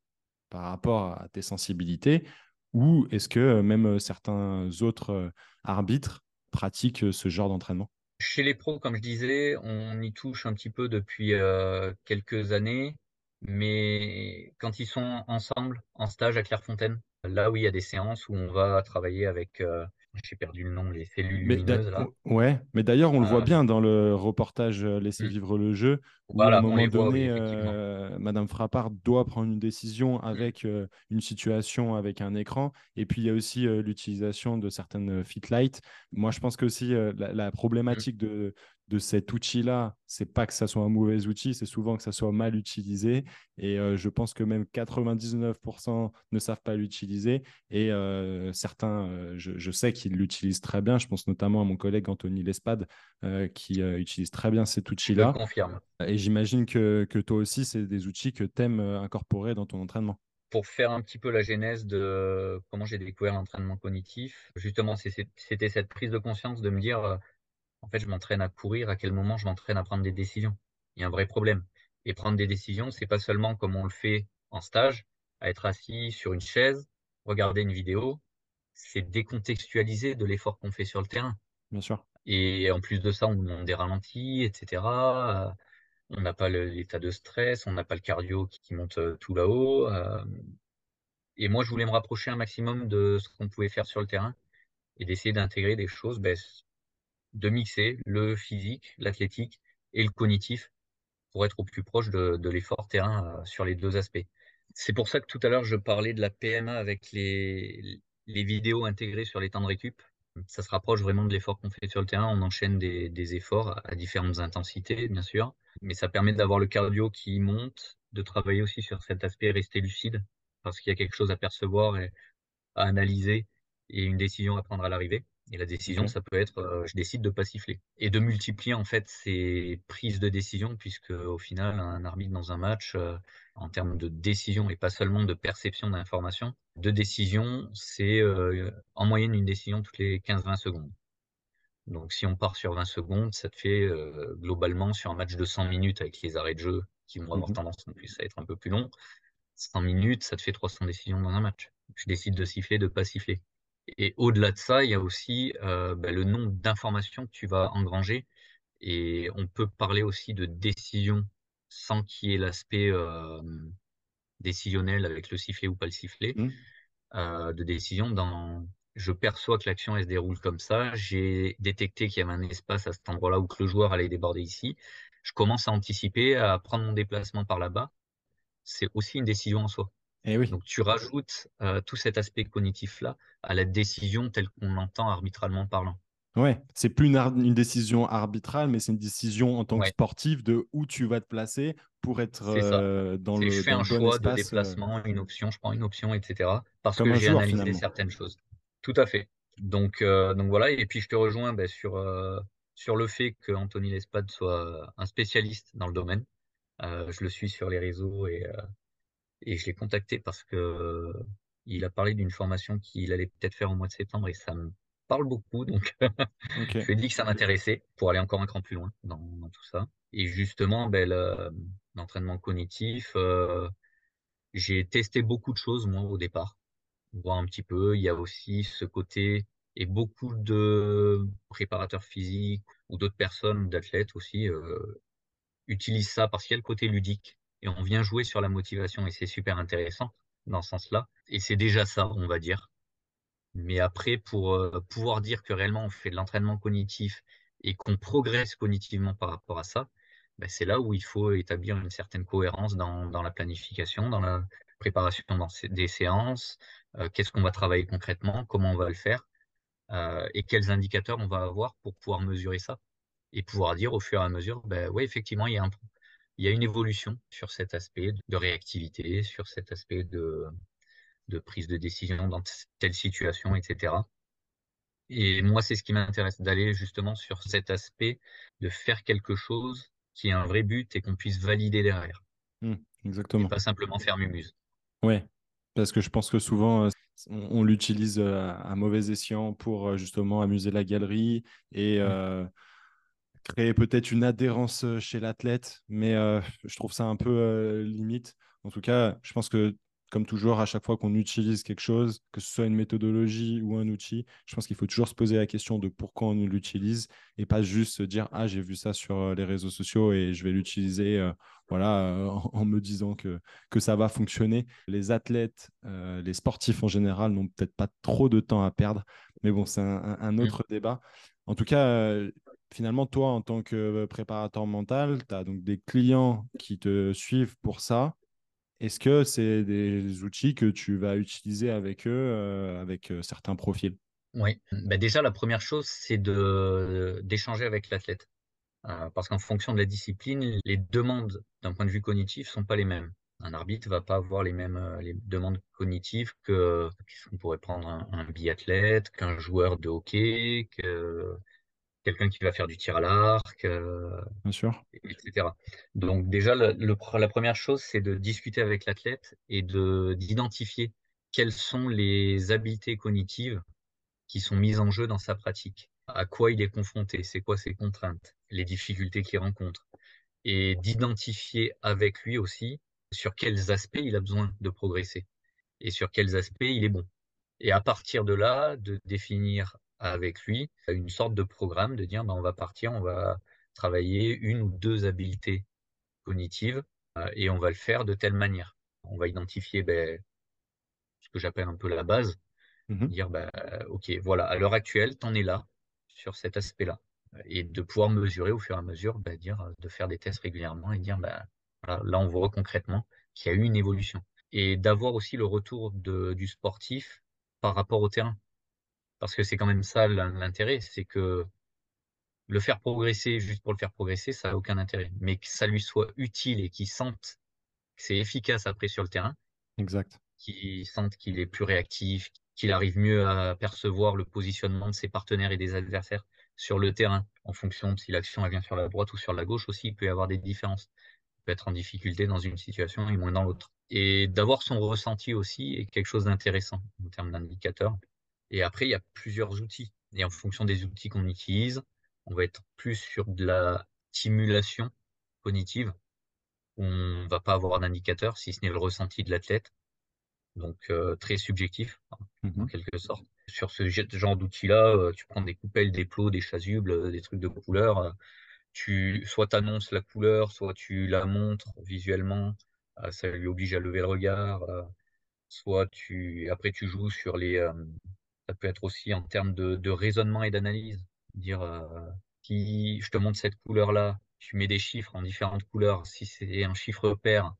par rapport à tes sensibilités? Ou est-ce que euh, même certains autres euh, arbitres pratiquent ce genre d'entraînement? Chez les pros, comme je disais, on y touche un petit peu depuis euh, quelques années. Mais quand ils sont ensemble en stage à Clairefontaine, là où il y a des séances où on va travailler avec, euh, j'ai perdu le nom, les cellules mais lumineuses. Là. Ouais, mais d'ailleurs, on euh, le voit bien dans le reportage euh, Laissez vivre le jeu, où voilà, à un moment voit, donné, oui, euh, Madame Frappard doit prendre une décision avec euh, une situation, avec un écran. Et puis, il y a aussi euh, l'utilisation de certaines Fitlight. Moi, je pense que aussi la, la, problématique de, de cet outil-là, c'est pas que ça soit un mauvais outil, c'est souvent que ça soit mal utilisé. Et euh, je pense que même 99% ne savent pas l'utiliser. Et euh, certains, euh, je, je, sais qu'ils l'utilisent très bien. Je pense notamment à mon collègue Anthony Lespade, qui utilise très bien cet outil-là. Je confirme. Et j'imagine que, que toi aussi, c'est des outils que tu aimes incorporer dans ton entraînement pour faire un petit peu la genèse de comment j'ai découvert l'entraînement cognitif, justement, c'était cette prise de conscience de me dire en fait, je m'entraîne à courir, à quel moment je m'entraîne à prendre des décisions. Il y a un vrai problème. Et prendre des décisions, c'est pas seulement comme on le fait en stage, à être assis sur une chaise, regarder une vidéo, c'est décontextualiser de l'effort qu'on fait sur le terrain. Bien sûr. Et en plus de ça, on demande des ralentis, etc. On n'a pas l'état de stress, on n'a pas le cardio qui, monte tout là-haut. Et moi, je voulais me rapprocher un maximum de ce qu'on pouvait faire sur le terrain et d'essayer d'intégrer des choses ben, de mixer le physique, l'athlétique et le cognitif pour être au plus proche de, l'effort terrain euh, sur les deux aspects. C'est pour ça que tout à l'heure je parlais de la PMA avec les, les vidéos intégrées sur les temps de récup. Ça se rapproche vraiment de l'effort qu'on fait sur le terrain. On enchaîne des, des efforts à différentes intensités, bien sûr, mais ça permet d'avoir le cardio qui monte, de travailler aussi sur cet aspect rester lucide, parce qu'il y a quelque chose à percevoir et à analyser et une décision à prendre à l'arrivée. Et la décision, ça peut être, heu, je décide de pas siffler et de multiplier en fait ces prises de décision puisque au final un arbitre dans un match, heu, en termes de décision et pas seulement de perception d'information, de décision, c'est, heu, en moyenne une décision toutes les 15-20 secondes. Donc si on part sur 20 secondes, ça te fait, globalement sur un match de 100 minutes avec les arrêts de jeu qui vont avoir Mmh tendance en plus à être un peu plus longs, 100 minutes, ça te fait 300 décisions dans un match. Je décide de siffler, de pas siffler. Et au-delà de ça, il y a aussi, heu, bah, le nombre d'informations que tu vas engranger et on peut parler aussi de décision sans qu'il y ait l'aspect, décisionnel avec le sifflet ou pas le sifflet, Mmh. heu, de décision dans je perçois que l'action, elle se déroule comme ça, j'ai détecté qu'il y avait un espace à cet endroit-là ou que le joueur allait déborder ici. Je commence à anticiper, à prendre mon déplacement par là-bas. C'est aussi une décision en soi. Et oui. Donc tu rajoutes, heu, tout cet aspect cognitif-là à la décision telle qu'on l'entend arbitralement parlant. Ouais, c'est plus une, décision arbitrale, mais c'est une décision en tant que sportif de où tu vas te placer pour être euh, dans C'est je le, fais dans un le bon choix de espace, euh, déplacement, une option, je prends une option et cetera, parce que j'ai analysé finalement. certaines choses. Tout à fait. Donc voilà et puis je te rejoins, beh, sur, sur le fait qu'Anthony Lespade soit un spécialiste dans le domaine. Je le suis sur les réseaux et et je l'ai contacté parce que, heu, il a parlé d'une formation qu'il allait peut-être faire au mois de septembre et ça me parle beaucoup donc. Je lui ai dit que ça m'intéressait pour aller encore un cran plus loin dans dans tout ça et justement, le l'entraînement cognitif, heu, j'ai testé beaucoup de choses moi au départ, voir un petit peu. Il y a aussi ce côté et beaucoup de préparateurs physiques ou d'autres personnes, d'athlètes aussi, heu, utilisent ça parce qu'il y a le côté ludique on vient jouer sur la motivation et c'est super intéressant dans ce sens-là et c'est déjà ça, on va dire. Mais après pour, heu, pouvoir dire que réellement on fait de l'entraînement cognitif et qu'on progresse cognitivement par rapport à ça, bah, c'est là où il faut établir une certaine cohérence dans la planification, dans la préparation des séances, heu, qu'est-ce qu'on va travailler concrètement? Comment on va le faire? Heu et quels indicateurs on va avoir pour pouvoir mesurer ça? Et pouvoir dire au fur et à mesure, bah, ouais effectivement il y a un il y a une évolution sur cet aspect de réactivité, sur cet aspect de de prise de décision dans telle situation et cetera. Et moi, c'est ce qui m'intéresse, d'aller justement sur cet aspect de faire quelque chose qui ait un vrai but et qu'on puisse valider derrière et exactement. pas simplement faire mumuse. Ouais, parce que je pense que souvent, euh, on, l'utilise euh, à mauvais escient pour euh, justement amuser la galerie et Mmh, euh, créer peut-être une adhérence chez l'athlète, mais euh, je trouve ça un peu euh, limite. En tout cas, je pense que, comme toujours, à chaque fois qu'on utilise quelque chose, que ce soit une méthodologie ou un outil, je pense qu'il faut toujours se poser la question de pourquoi on l'utilise et pas juste se dire, ah, j'ai vu ça sur les réseaux sociaux et je vais l'utiliser euh, voilà, en, en me disant que, que ça va fonctionner. Les athlètes, euh, les sportifs en général n'ont peut-être pas trop de temps à perdre, mais bon, c'est un, mmh. autre débat. En tout cas, euh, finalement, toi, en tant que préparateur mental, tu as donc des clients qui te suivent pour ça. Est-ce que c'est des outils que tu vas utiliser avec eux, euh, avec euh, certains profils? Oui. Bah, déjà, la première chose, c'est d'échanger avec l'athlète, parce qu'en fonction de la discipline, les demandes d'un point de vue cognitif sont pas les mêmes. Un arbitre va pas avoir les mêmes, les demandes cognitives que qu'on pourrait prendre un un biathlète, qu'un joueur de hockey, que quelqu'un qui va faire du tir à l'arc, heu Bien sûr. et cetera. Donc déjà, le le pre la première chose, c'est de discuter avec l'athlète et de d'identifier quelles sont les habiletés cognitives qui sont mises en jeu dans sa pratique. À quoi il est confronté? C'est quoi ses contraintes? Les difficultés qu'il rencontre? Et d'identifier avec lui aussi sur quels aspects il a besoin de progresser et sur quels aspects il est bon. Et à partir de là, de définir avec lui une sorte de programme, de dire: «Ben, on va partir, on va travailler une ou 2 habiletés cognitives, heu, et on va le faire de telle manière». On va identifier, beh, ce que j'appelle un peu la base, Mhm. dire: «Bah, OK, voilà, à l'heure actuelle, tu en es là, sur cet aspect-là». Et de pouvoir mesurer au fur et à mesure, bah, dire, heu, de faire des tests régulièrement et dire: «Bah, voilà, là, on voit concrètement qu'il y a eu une évolution». Et d'avoir aussi le retour de du sportif par rapport au terrain. Parce que c'est quand même ça l'in l'intérêt, c'est que le faire progresser juste pour le faire progresser, ça a aucun intérêt. Mais que ça lui soit utile et qu'il sente que c'est efficace après sur le terrain, Exact. qu'il sente qu'il est plus réactif, qu'il arrive mieux à percevoir le positionnement de ses partenaires et des adversaires sur le terrain, en fonction de si l'action vient sur la droite ou sur la gauche aussi, il peut y avoir des différences. Il peut être en difficulté dans une situation et moins dans l'autre. Et d'avoir son ressenti aussi est quelque chose d'intéressant en termes d'indicateurs. Et après, il y a plusieurs outils. Et en fonction des outils qu'on utilise, on va être plus sur de la stimulation cognitive. On va pas avoir d'indicateur, si ce n'est le ressenti de l'athlète. Donc, euh, très subjectif, en Mmh quelque sorte. Sur ce genre d'outils-là, euh, tu prends des coupelles, des plots, des chasubles, euh, des trucs de couleur. tu, soit tu annonces la couleur, soit tu la montres visuellement. ça lui oblige à lever le regard. soit tu, après, tu joues sur les, ça peut être aussi en termes de, de raisonnement et d'analyse. Dire, si je te montre cette couleur-là, tu mets des chiffres en différentes couleurs. Si c'est un chiffre pair,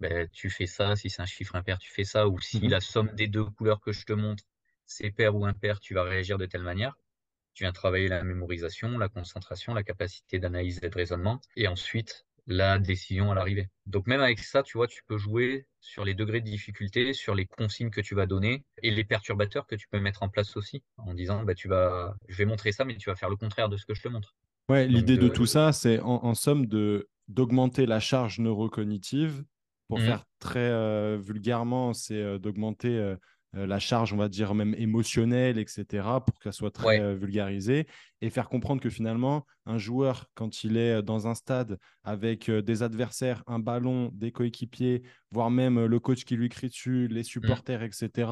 ben, tu fais ça. Si c'est un chiffre impair, tu fais ça. Ou si Mmh la somme des deux couleurs que je te montre, c'est pair ou impair, tu vas réagir de telle manière. Tu viens travailler la mémorisation, la concentration, la capacité d'analyse et de raisonnement. Et ensuite, la décision à l'arrivée. Donc même avec ça, tu vois, tu peux jouer sur les degrés de difficulté, sur les consignes que tu vas donner et les perturbateurs que tu peux mettre en place aussi, en disant, bah, tu vas, je vais montrer ça, mais tu vas faire le contraire de ce que je te montre. Ouais, l'idée de euh, tout ça, c'est en, en somme de d'augmenter la charge neurocognitive. Pour mhm, faire très euh, vulgairement, c'est euh, d'augmenter la charge, on va dire même émotionnelle, etc., pour qu'elle soit très ouais, euh, vulgarisée et faire comprendre que finalement, un joueur, quand il est dans un stade avec euh, des adversaires, un ballon, des coéquipiers, voire même euh, le coach qui lui crie dessus, les mhm, supporters, etc.,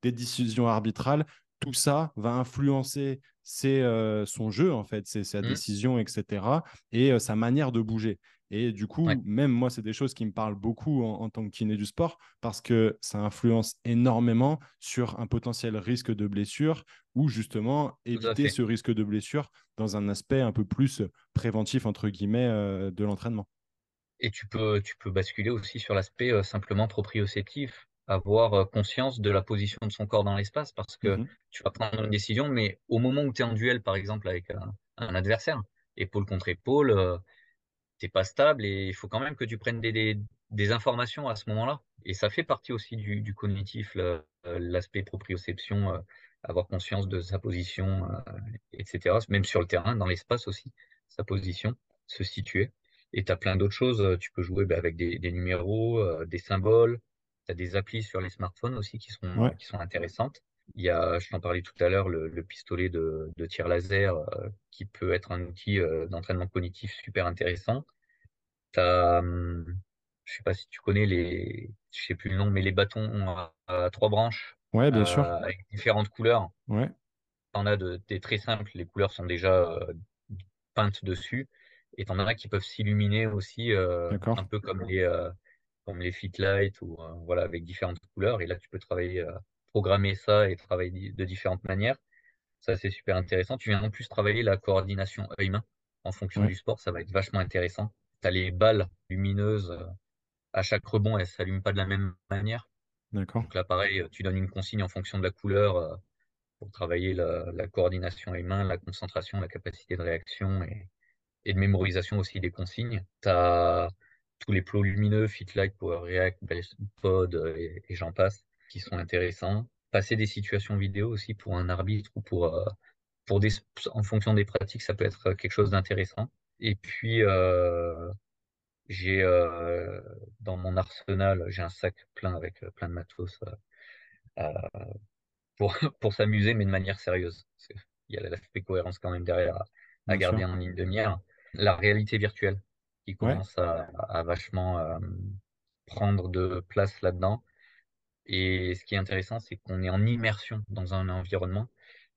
des décisions arbitrales, tout ça va influencer euh, son jeu, en fait, c'est sa mhm, décision, etc. Et euh, sa manière de bouger. Et du ouais, coup, même moi, c'est des choses qui me parlent beaucoup en, en, tant que kiné du sport parce que ça influence énormément sur un potentiel risque de blessure ou justement éviter ce risque de blessure dans un aspect un peu plus préventif, entre guillemets, euh, de l'entraînement. Et tu peux, tu peux basculer aussi sur l'aspect euh, simplement proprioceptif, avoir euh, conscience de la position de son corps dans l'espace, parce que Mmh tu vas prendre une décision, mais au moment où tu es en duel, par exemple, avec un, un adversaire, épaule contre épaule, euh, t'es pas stable et il faut quand même que tu prennes des, des, des informations à ce moment-là. Et ça fait partie aussi du, du cognitif, euh, l'aspect proprioception, euh, avoir conscience de sa position, euh, etc. Même sur le terrain, dans l'espace aussi, sa position, se situer. Et tu as plein d'autres choses. Tu peux jouer bah, avec des, des numéros, euh, des symboles. Tu as des applis sur les smartphones aussi qui sont, Ouais, qui sont intéressantes. Il y a, je t'en parlais tout à l'heure, le, le pistolet de, de tir laser euh, qui peut être un outil euh, d'entraînement cognitif super intéressant. T'as, hum, je sais pas si tu connais les, je sais plus le nom, mais les bâtons à, à trois branches ouais, bien sûr. euh, avec différentes couleurs. Ouais, T'en as de, des très simples, les couleurs sont déjà peintes dessus, et t'en as qui peuvent s'illuminer aussi, un peu comme les, comme les Fitlight ou euh, voilà avec différentes couleurs. Et là, tu peux travailler, euh, programmer ça et travailler de différentes manières. Ça, c'est super intéressant. Tu viens en plus travailler la coordination œil-main en fonction Ouais, du sport. Ça va être vachement intéressant. Tu as les balles lumineuses. euh, À chaque rebond, elles s'allument pas de la même manière. d'accord. Donc là, pareil, euh, tu donnes une consigne en fonction de la couleur euh, pour travailler la, la coordination œil-main, la concentration, la capacité de réaction et, et de mémorisation aussi des consignes. Tu as tous les plots lumineux, Fitlight, Power React, Pod et, et j'en passe, qui sont intéressants. Passer des situations vidéo aussi pour un arbitre ou pour, euh, pour des, en fonction des pratiques, ça peut être quelque chose d'intéressant. Et puis, euh, j'ai euh, dans mon arsenal, j'ai un sac plein avec euh, plein de matos euh, euh, pour, pour s'amuser, mais de manière sérieuse. Il y a l'aspect cohérence quand même derrière à, à Bien sûr. garder en ligne de mire. La réalité virtuelle qui Ouais, commence à, à vachement euh, prendre de place là-dedans. Et ce qui est intéressant, c'est qu'on est en immersion dans un environnement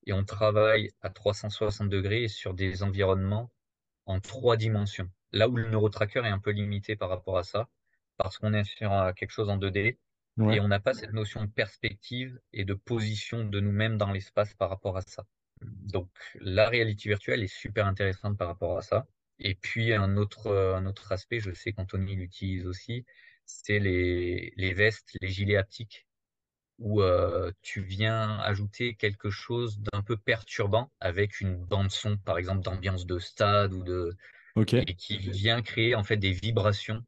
et on travaille à 360 degrés sur des environnements en trois dimensions. Là où le neurotracker est un peu limité par rapport à ça, parce qu'on est sur quelque chose en 2D et on n'a pas cette notion de perspective et de position de nous-mêmes dans l'espace par rapport à ça. Donc la réalité virtuelle est super intéressante par rapport à ça. Et puis un autre, un autre aspect, je sais qu'Anthony l'utilise aussi, c'est les, les vestes, les gilets haptiques où euh, tu viens ajouter quelque chose d'un peu perturbant avec une bande son, par exemple, d'ambiance de stade ou de et qui vient créer en fait des vibrations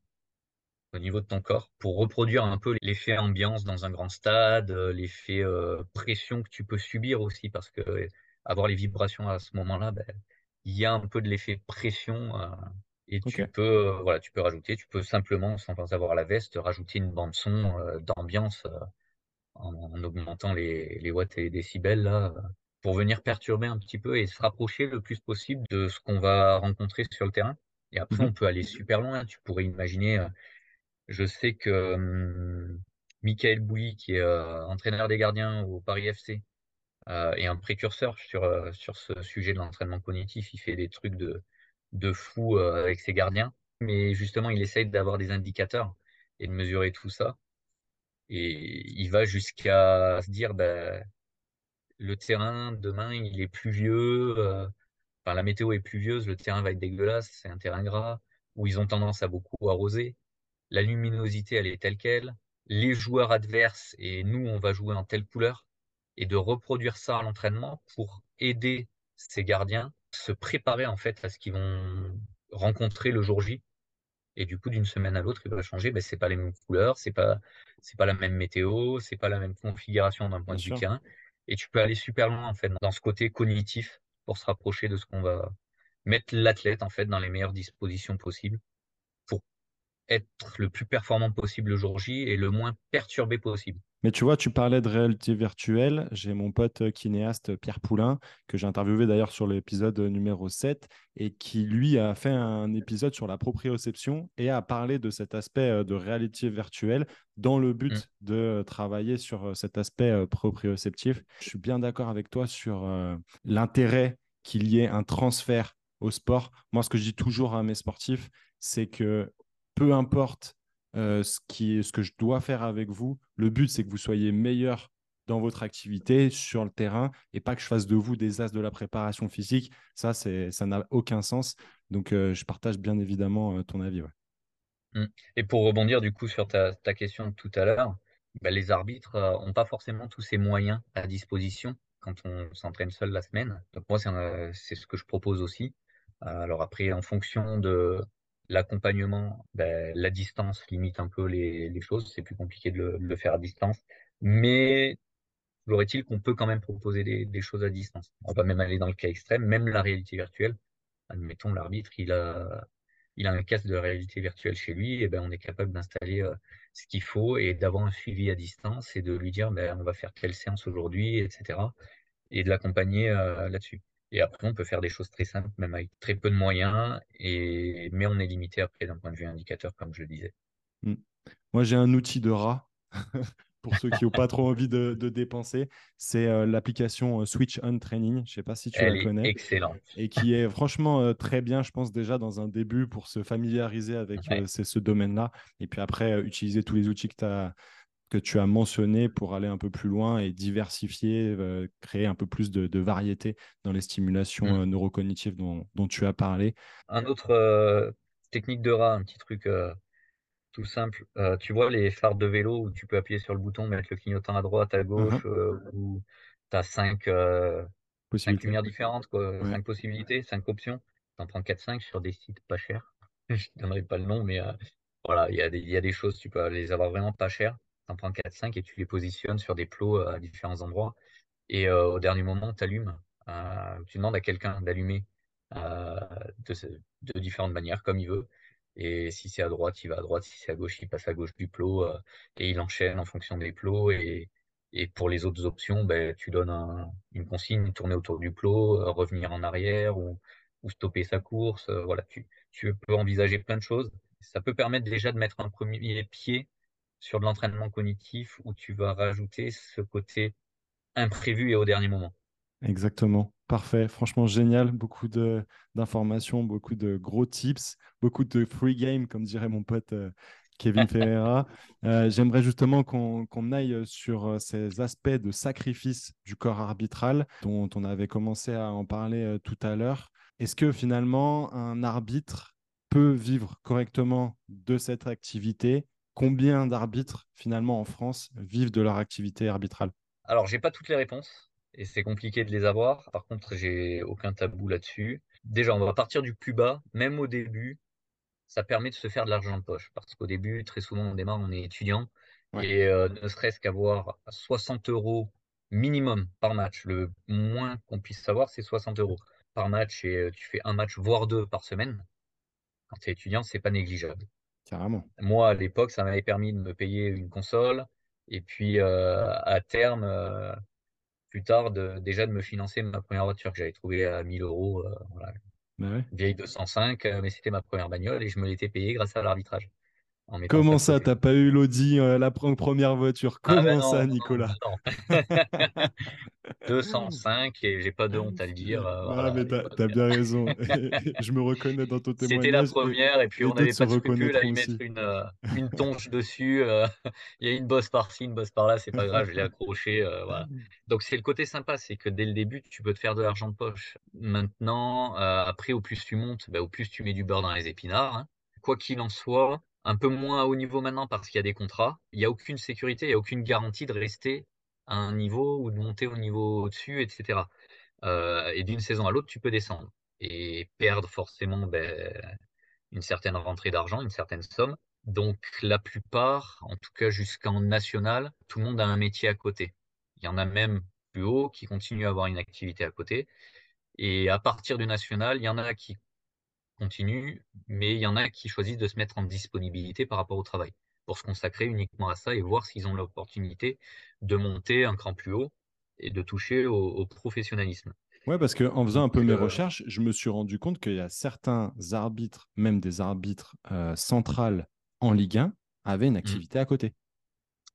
au niveau de ton corps pour reproduire un peu l'effet ambiance dans un grand stade, heu, l'effet, heu, pression que tu peux subir aussi parce que avoir les vibrations à ce moment-là, beh, il y a un peu de l'effet pression, et tu peux, voilà, tu peux rajouter, tu peux simplement, sans avoir la veste, rajouter une bande son, d'ambiance, en en augmentant les les watts et les décibels là, pour venir perturber un petit peu et se rapprocher le plus possible de ce qu'on va rencontrer sur le terrain et après Mmh on peut aller super loin. Tu pourrais imaginer, je sais que, Michael Bouly qui est, entraîneur des gardiens au Paris FC, heu, est un précurseur sur, sur ce sujet de l'entraînement cognitif. Il fait des trucs de de fou, heu, avec ses gardiens, mais justement il essaye d'avoir des indicateurs et de mesurer tout ça et il va jusqu'à se dire: «Bah, le terrain demain il est pluvieux, enfin la météo est pluvieuse, le terrain va être dégueulasse, c'est un terrain gras, où ils ont tendance à beaucoup arroser. La luminosité, elle est telle quelle. Les joueurs adverses et nous, on va jouer en telle couleur» et de reproduire ça à l'entraînement pour aider ces gardiens, se préparer en fait à ce qu'ils vont rencontrer le jour J. Et du coup, d'une semaine à l'autre, il va changer, beh, c'est pas les mêmes couleurs, c'est pas c'est pas la même météo, c'est pas la même configuration d'un point Bien de vue terrain. Et tu peux aller super loin en fait dans ce côté cognitif pour se rapprocher de ce qu'on va mettre l'athlète en fait dans les meilleures dispositions possibles être le plus performant possible le jour J et le moins perturbé possible. Mais tu vois, tu parlais de réalité virtuelle. J'ai mon pote euh, kinéaste Pierre Poulain, que j'ai interviewé d'ailleurs sur l'épisode euh, numéro 7, et qui, lui, a fait un épisode sur la proprioception et a parlé de cet aspect euh, de réalité virtuelle dans le Mmh, but de euh, travailler sur cet aspect proprioceptif. Je suis bien d'accord avec toi sur l'intérêt qu'il y ait un transfert au sport. Moi, ce que je dis toujours à mes sportifs, c'est que peu importe euh, ce qui, ce que je dois faire avec vous. Le but, c'est que vous soyez meilleur dans votre activité sur le terrain et pas que je fasse de vous des as de la préparation physique. Ça, ça n'a aucun sens. Donc, euh, je partage bien évidemment euh, ton avis. mmh et pour rebondir du coup sur ta ta question de tout à l'heure, bah, les arbitres, heu, ont pas forcément tous ces moyens à disposition quand on s'entraîne seul la semaine. Donc moi, c'est ce que je propose aussi. Alors après en fonction de l'accompagnement, beh, la distance limite un peu les choses. C'est plus compliqué de le faire à distance, mais toujours est-il qu'on peut quand même proposer des choses à distance. On va même aller dans le cas extrême, même la réalité virtuelle. Admettons l'arbitre, il a il a un casque de réalité virtuelle chez lui et ben, on est capable d'installer, heu, ce qu'il faut et d'avoir un suivi à distance et de lui dire: «Ben, on va faire telle séance aujourd'hui» et cetera et de l'accompagner, heu, là-dessus et après on peut faire des choses très simples, même avec très peu de moyens et mais on est limité après d'un point de vue indicateur, comme je le disais. Mm. Moi, j'ai un outil de rat pour ceux qui n'ont pas trop envie de, de dépenser. C'est euh, l'application euh, Switch On Training. Je ne sais pas si tu la Elle connais. excellente. et qui est franchement euh, très bien, je pense, déjà dans un début pour se familiariser avec Ouais. euh, ce domaine-là. Et puis après, utiliser tous les outils que, t'as- que tu as mentionnés pour aller un peu plus loin et diversifier, euh, créer un peu plus de, de variété dans les Mmh. stimulations euh, neurocognitives dont, dont tu as parlé. Un autre, heu, technique de rat, un petit truc, Tout simple, tu vois les phares de vélo où tu peux appuyer sur le bouton, mettre le clignotant à droite, à Uhum, gauche, heu, où tu as 5, heu, 5 possibilité. lumières différentes quoi, Ouais, 5 possibilités, 5 options. Tu en prends 4-5 sur des sites pas chers. Je ne donnerai pas le nom, mais, voilà, il y a des il y a des choses, tu peux les avoir vraiment pas chères. En prends 4-5 et tu les positionnes sur des plots, heu, à différents endroits et heu, au dernier moment, tu allumes, heu, tu demandes à quelqu'un d'allumer, de différentes manières comme il veut et si c'est à droite, il va à droite, si c'est à gauche, il passe à gauche du plot, et il enchaîne en fonction des plots et et pour les autres options, beh, tu donnes un une consigne, tourner autour du plot, revenir en arrière ou stopper sa course, voilà, tu peux envisager plein de choses. Ça peut permettre déjà de mettre un premier pied sur de l'entraînement cognitif où tu vas rajouter ce côté imprévu et au dernier moment. exactement. Parfait. Franchement, génial. Beaucoup de d'informations, beaucoup de gros tips, beaucoup de free game, comme dirait mon pote euh, Kevin Ferreira. Euh, j'aimerais justement qu'on aille sur euh, ces aspects de sacrifice du corps arbitral dont on avait commencé à en parler euh, tout à l'heure. Est-ce que finalement, un arbitre peut vivre correctement de cette activité? Combien d'arbitres finalement en France vivent de leur activité arbitrale? Alors, j'ai pas toutes les réponses et c'est compliqué de les avoir. Par contre, j'ai aucun tabou là-dessus. Déjà, on va partir du plus bas. Même au début, ça permet de se faire de l'argent de poche. Parce qu'au début, très souvent, on démarre, on est étudiant. Ouais. Et euh, ne serait-ce qu'avoir 60 euros minimum par match, le moins qu'on puisse savoir, c'est 60 euros par match et euh, tu fais un match, voire deux par semaine. Quand tu es étudiant, c'est pas négligeable. Carrément. Moi, à l'époque, ça m'avait permis de me payer une console et puis euh, à terme, euh, plus tard, de, déjà de me financer ma première voiture que j'avais trouvée à 1000 euros. euh, voilà, Bah ouais. vieille 205, euh, mais c'était ma première bagnole et je me l'étais payée grâce à l'arbitrage. Comment ça t'as pas eu l'Audi, euh, la pre- première voiture? Ah ben Comment non, ça, non, Nicolas? non, non. 205 et j'ai pas de honte à le dire. euh, Ah, mais t'as, bien raison. Je me reconnais dans ton C'était la témoignage. première et puis on n'avait pas de scrupule à y mettre une, euh, une tonche dessus. Il y a une bosse par-ci, une bosse par-là, c'est pas grave, je l'ai accroché. voilà. Donc c'est le côté sympa, c'est que dès le début, tu peux te faire de l'argent de poche. Maintenant, après, au plus tu montes, bah, au plus tu mets du beurre dans les épinards. hein. Quoi qu'il en soit, un peu moins haut niveau maintenant parce qu'il y a des contrats. Il n'y a aucune sécurité, il n'y a aucune garantie de rester à un niveau ou de monter au niveau au-dessus, etc. Euh, et d'une saison à l'autre, tu peux descendre et perdre forcément ben, une certaine rentrée d'argent, une certaine somme. Donc la plupart, en tout cas jusqu'en national, tout le monde a un métier à côté. Il y en a même plus haut qui continuent à avoir une activité à côté. Et à partir du national, il y en a qui continuent, mais il y en a qui choisissent de se mettre en disponibilité par rapport au travail pour se consacrer uniquement à ça et voir s'ils ont l'opportunité de monter un cran plus haut et de toucher au, au professionnalisme. Ouais, parce qu'en faisant un peu mes euh, recherches, je me suis rendu compte qu'il y a certains arbitres, même des arbitres euh, centrales en Ligue 1, avaient une activité à côté.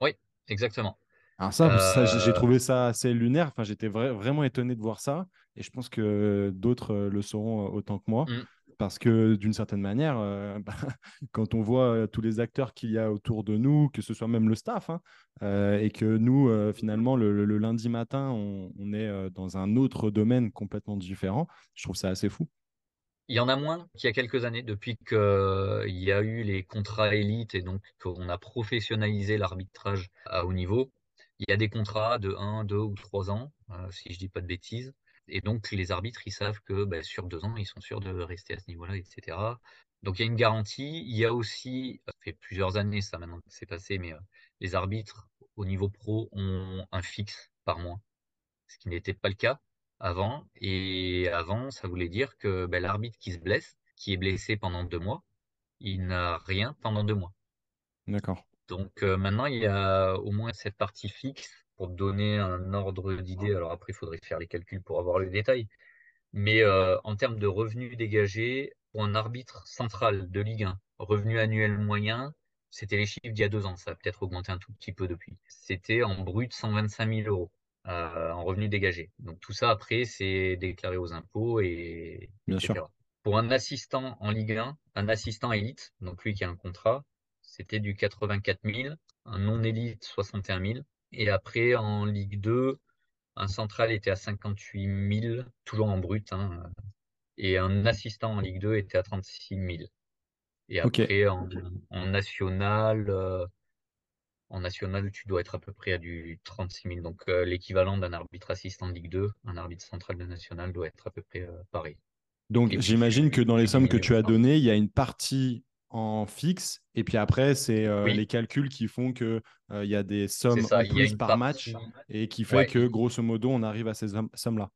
Oui, exactement. Alors ça, ça, j'ai j'ai Euh, trouvé ça assez lunaire. Enfin, j'étais vra- vraiment étonné de voir ça. Et je pense que d'autres euh, le sauront autant que moi. mm. Parce que d'une certaine manière, euh, bah, quand on voit euh, tous les acteurs qu'il y a autour de nous, que ce soit même le staff, hein, euh, et que nous, finalement, le, lundi matin, on, on est dans un autre domaine complètement différent, je trouve ça assez fou. Il y en a moins qu'il y a quelques années, depuis qu'il y a eu les contrats élites et donc qu'on a professionnalisé l'arbitrage à haut niveau. Il y a des contrats de 1, 2 ou 3 ans, si je dis pas de bêtises. Et donc, les arbitres, ils savent que ben, sur deux ans, ils sont sûrs de rester à ce niveau-là, etc. Donc, il y a une garantie. Il y a aussi, ça fait plusieurs années, ça maintenant que c'est passé, mais euh, les arbitres au niveau pro ont un fixe par mois, ce qui n'était pas le cas avant. Et avant, ça voulait dire que ben, l'arbitre qui se blesse, qui est blessé pendant deux mois, il n'a rien pendant deux mois. D'accord. Donc euh, maintenant, il y a au moins cette partie fixe pour donner un ordre d'idée. Alors après, il faudrait faire les calculs pour avoir les détails. Mais euh, en termes de revenus dégagés, pour un arbitre central de Ligue 1, revenu annuel moyen, c'était les chiffres d'il y a deux ans. Ça a peut-être augmenté un tout petit peu depuis. C'était en brut 125 000 euros euh, en revenus dégagés. Donc tout ça, après, c'est déclaré aux impôts, et, Bien etc. sûr. Pour un assistant en Ligue 1, un assistant élite, donc lui qui a un contrat, c'était du 84 000, un non-élite 61 000. Et après, en Ligue 2, un central était à 58 000, toujours en brut, hein, et un assistant en Ligue 2 était à 36 000. Et après, en, en national, euh, en national, tu dois être à peu près à du 36 000. Donc, euh, l'équivalent d'un arbitre assistant de Ligue 2, un arbitre central de national doit être à peu près euh, pareil. Donc j'imagine que dans les sommes que tu as données, il y a une partie en fixe, et puis après, c'est euh, Oui. les calculs qui font que euh, il y a des sommes ça, en plus par match, et qui fait Ouais. que grosso modo, on arrive à ces som- sommes-là.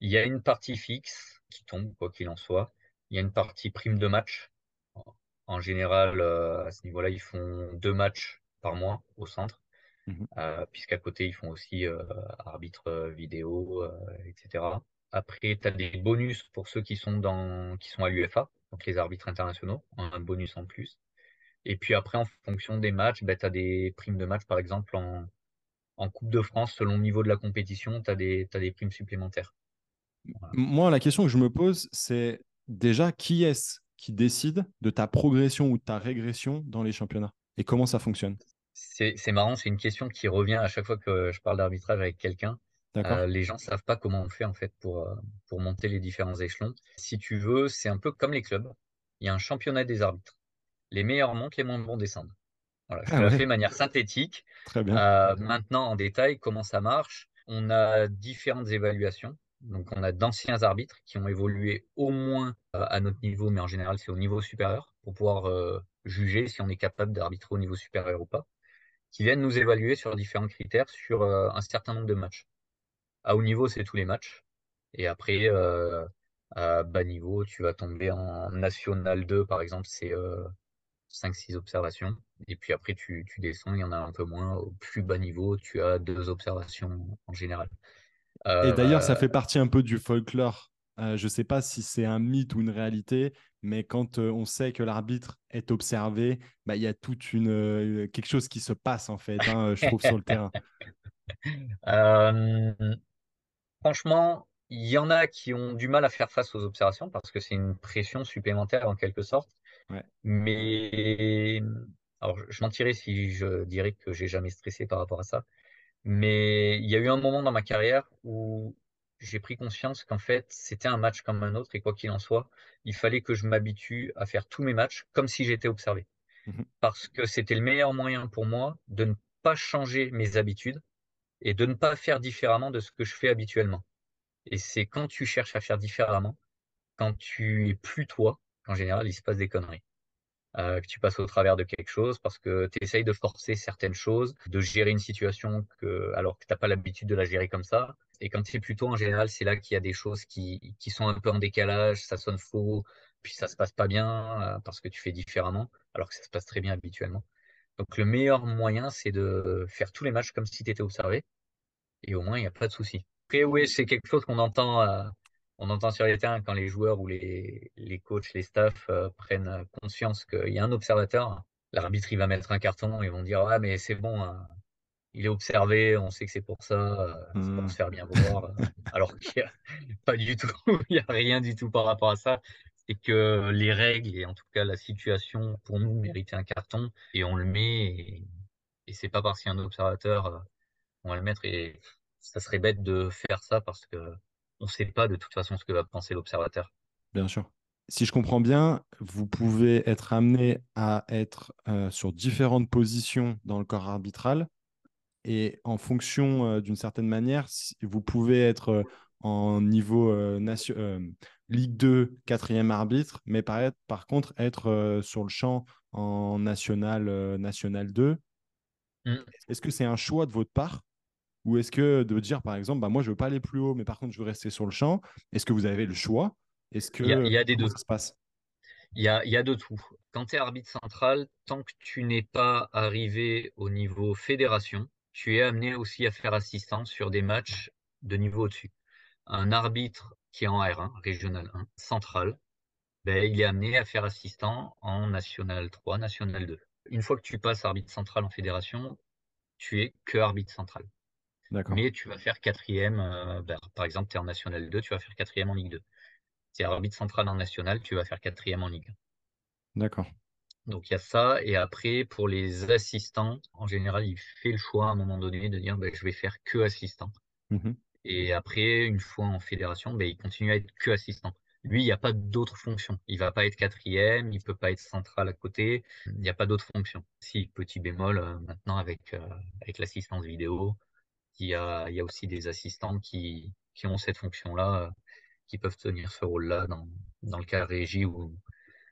Il y a une partie fixe qui tombe, quoi qu'il en soit. Il y a une partie prime de match. En général, euh, à ce niveau-là, ils font deux matchs par mois au centre, euh, puisqu'à côté, ils font aussi arbitre vidéo, etc. Après, tu as des bonus pour ceux qui sont dans, qui sont à l'UFA, donc les arbitres internationaux, un bonus en plus. Et puis après, en fonction des matchs, ben, tu as des primes de match, par exemple, en, en Coupe de France, selon le niveau de la compétition, tu as des, primes supplémentaires. Moi, la question que je me pose, c'est déjà qui est-ce qui décide de ta progression ou de ta régression dans les championnats et comment ça fonctionne? C'est c'est marrant, c'est une question qui revient à chaque fois que je parle d'arbitrage avec quelqu'un. Euh, les gens savent pas comment on fait en fait pour, euh, pour monter les différents échelons. Si tu veux, c'est un peu comme les clubs. Il y a un championnat des arbitres. Les meilleurs montent, les moins bons descendent. Voilà, je Ah te fais de manière synthétique. Très bien. Euh, maintenant, en détail, comment ça marche? On a différentes évaluations. Donc, on a d'anciens arbitres qui ont évolué au moins à notre niveau, mais en général, c'est au niveau supérieur. pour pouvoir juger si on est capable d'arbitrer au niveau supérieur ou pas, qui viennent nous évaluer sur différents critères sur un certain nombre de matchs. À haut niveau, c'est tous les matchs. Et après, à bas niveau, tu vas tomber en National 2, par exemple, c'est 5-6 observations. Et puis après, tu, tu, descends, il y en a un peu moins. Au plus bas niveau, tu as deux observations en général. Et d'ailleurs, ça fait partie un peu du folklore. Euh, je ne sais pas si c'est un mythe ou une réalité, mais quand euh, on sait que l'arbitre est observé, bah, il y a toute une euh, quelque chose qui se passe en fait, hein, je trouve sur le terrain. franchement, il y en a qui ont du mal à faire face aux observations parce que c'est une pression supplémentaire en quelque sorte. Mais alors, je mentirais si je dirais que j'ai jamais stressé par rapport à ça. Mais il y a eu un moment dans ma carrière où j'ai pris conscience qu'en fait, c'était un match comme un autre et quoi qu'il en soit, il fallait que je m'habitue à faire tous mes matchs comme si j'étais observé. Mmh parce que c'était le meilleur moyen pour moi de ne pas changer mes habitudes et de ne pas faire différemment de ce que je fais habituellement. Et c'est quand tu cherches à faire différemment, quand tu es plus toi, qu'en général, il se passe des conneries. Euh, que tu passes au travers de quelque chose parce que tu essayes de forcer certaines choses, de gérer une situation que, alors que tu n'as pas l'habitude de la gérer comme ça. Et quand c'est plutôt en général, c'est là qu'il y a des choses qui, qui sont un peu en décalage, ça sonne faux, puis ça se passe pas bien euh, parce que tu fais différemment, alors que ça se passe très bien habituellement. Donc le meilleur moyen, c'est de faire tous les matchs comme si tu étais observé, et au moins, il n'y a pas de souci. Après, oui, c'est quelque chose qu'on entend, euh, on entend sur les terrains quand les joueurs ou les, les coachs, les staffs euh, prennent conscience qu'il y a un observateur. L'arbitre, il va mettre un carton, ils vont dire Ah, mais c'est bon, hein, il est observé, on sait que c'est pour ça, euh, c'est pour hmm. se faire bien voir. alors qu'il n'y a pas du tout, il n'y a rien du tout par rapport à ça. C'est que les règles et en tout cas la situation pour nous méritait un carton et on le met et, c'est pas parce qu'il y a un observateur, on va le mettre et ça serait bête de faire ça parce que on sait pas de toute façon ce que va penser l'observateur. Bien sûr. Si je comprends bien, vous pouvez être amené à être euh, sur différentes positions dans le corps arbitral et en fonction euh, d'une certaine manière, vous pouvez être euh, en niveau Ligue 2, quatrième arbitre, mais par, par contre être sur le champ en National, national 2. Mmh. Est-ce que c'est un choix de votre part? Ou est-ce que de dire, par exemple, bah, moi, je ne veux pas aller plus haut, mais par contre, je veux rester sur le champ Est-ce que vous avez le choix? Est-ce que il y a, des deux. ça se passe? Il y, a, il y a de tout. Quand tu es arbitre central, tant que tu n'es pas arrivé au niveau fédération, tu es amené aussi à faire assistant sur des matchs de niveau au-dessus. Un arbitre qui est en R1, régional 1, central, ben, il est amené à faire assistant en national 3, national 2. Une fois que tu passes arbitre central en fédération, tu es que arbitre central. Mais tu vas faire quatrième, euh, ben, par exemple, tu es en National 2, tu vas faire quatrième en Ligue 2. Si tu es arbitre central en National, tu vas faire quatrième en Ligue 1. D'accord. Donc il y a ça. Et après, pour les assistants, en général, il fait le choix à un moment donné de dire ben, je vais faire que assistant. Mmh Et après, une fois en fédération, ben, il continue à être que assistant. Lui, il n'y a pas d'autres fonctions. Il va pas être quatrième, il peut pas être central à côté. Il n'y a pas d'autres fonctions. Si, petit bémol, euh, maintenant avec, euh, avec l'assistance vidéo, il y a, il y a aussi des assistants qui, qui ont cette fonction-là, euh, qui peuvent tenir ce rôle-là dans, dans le cas régie ou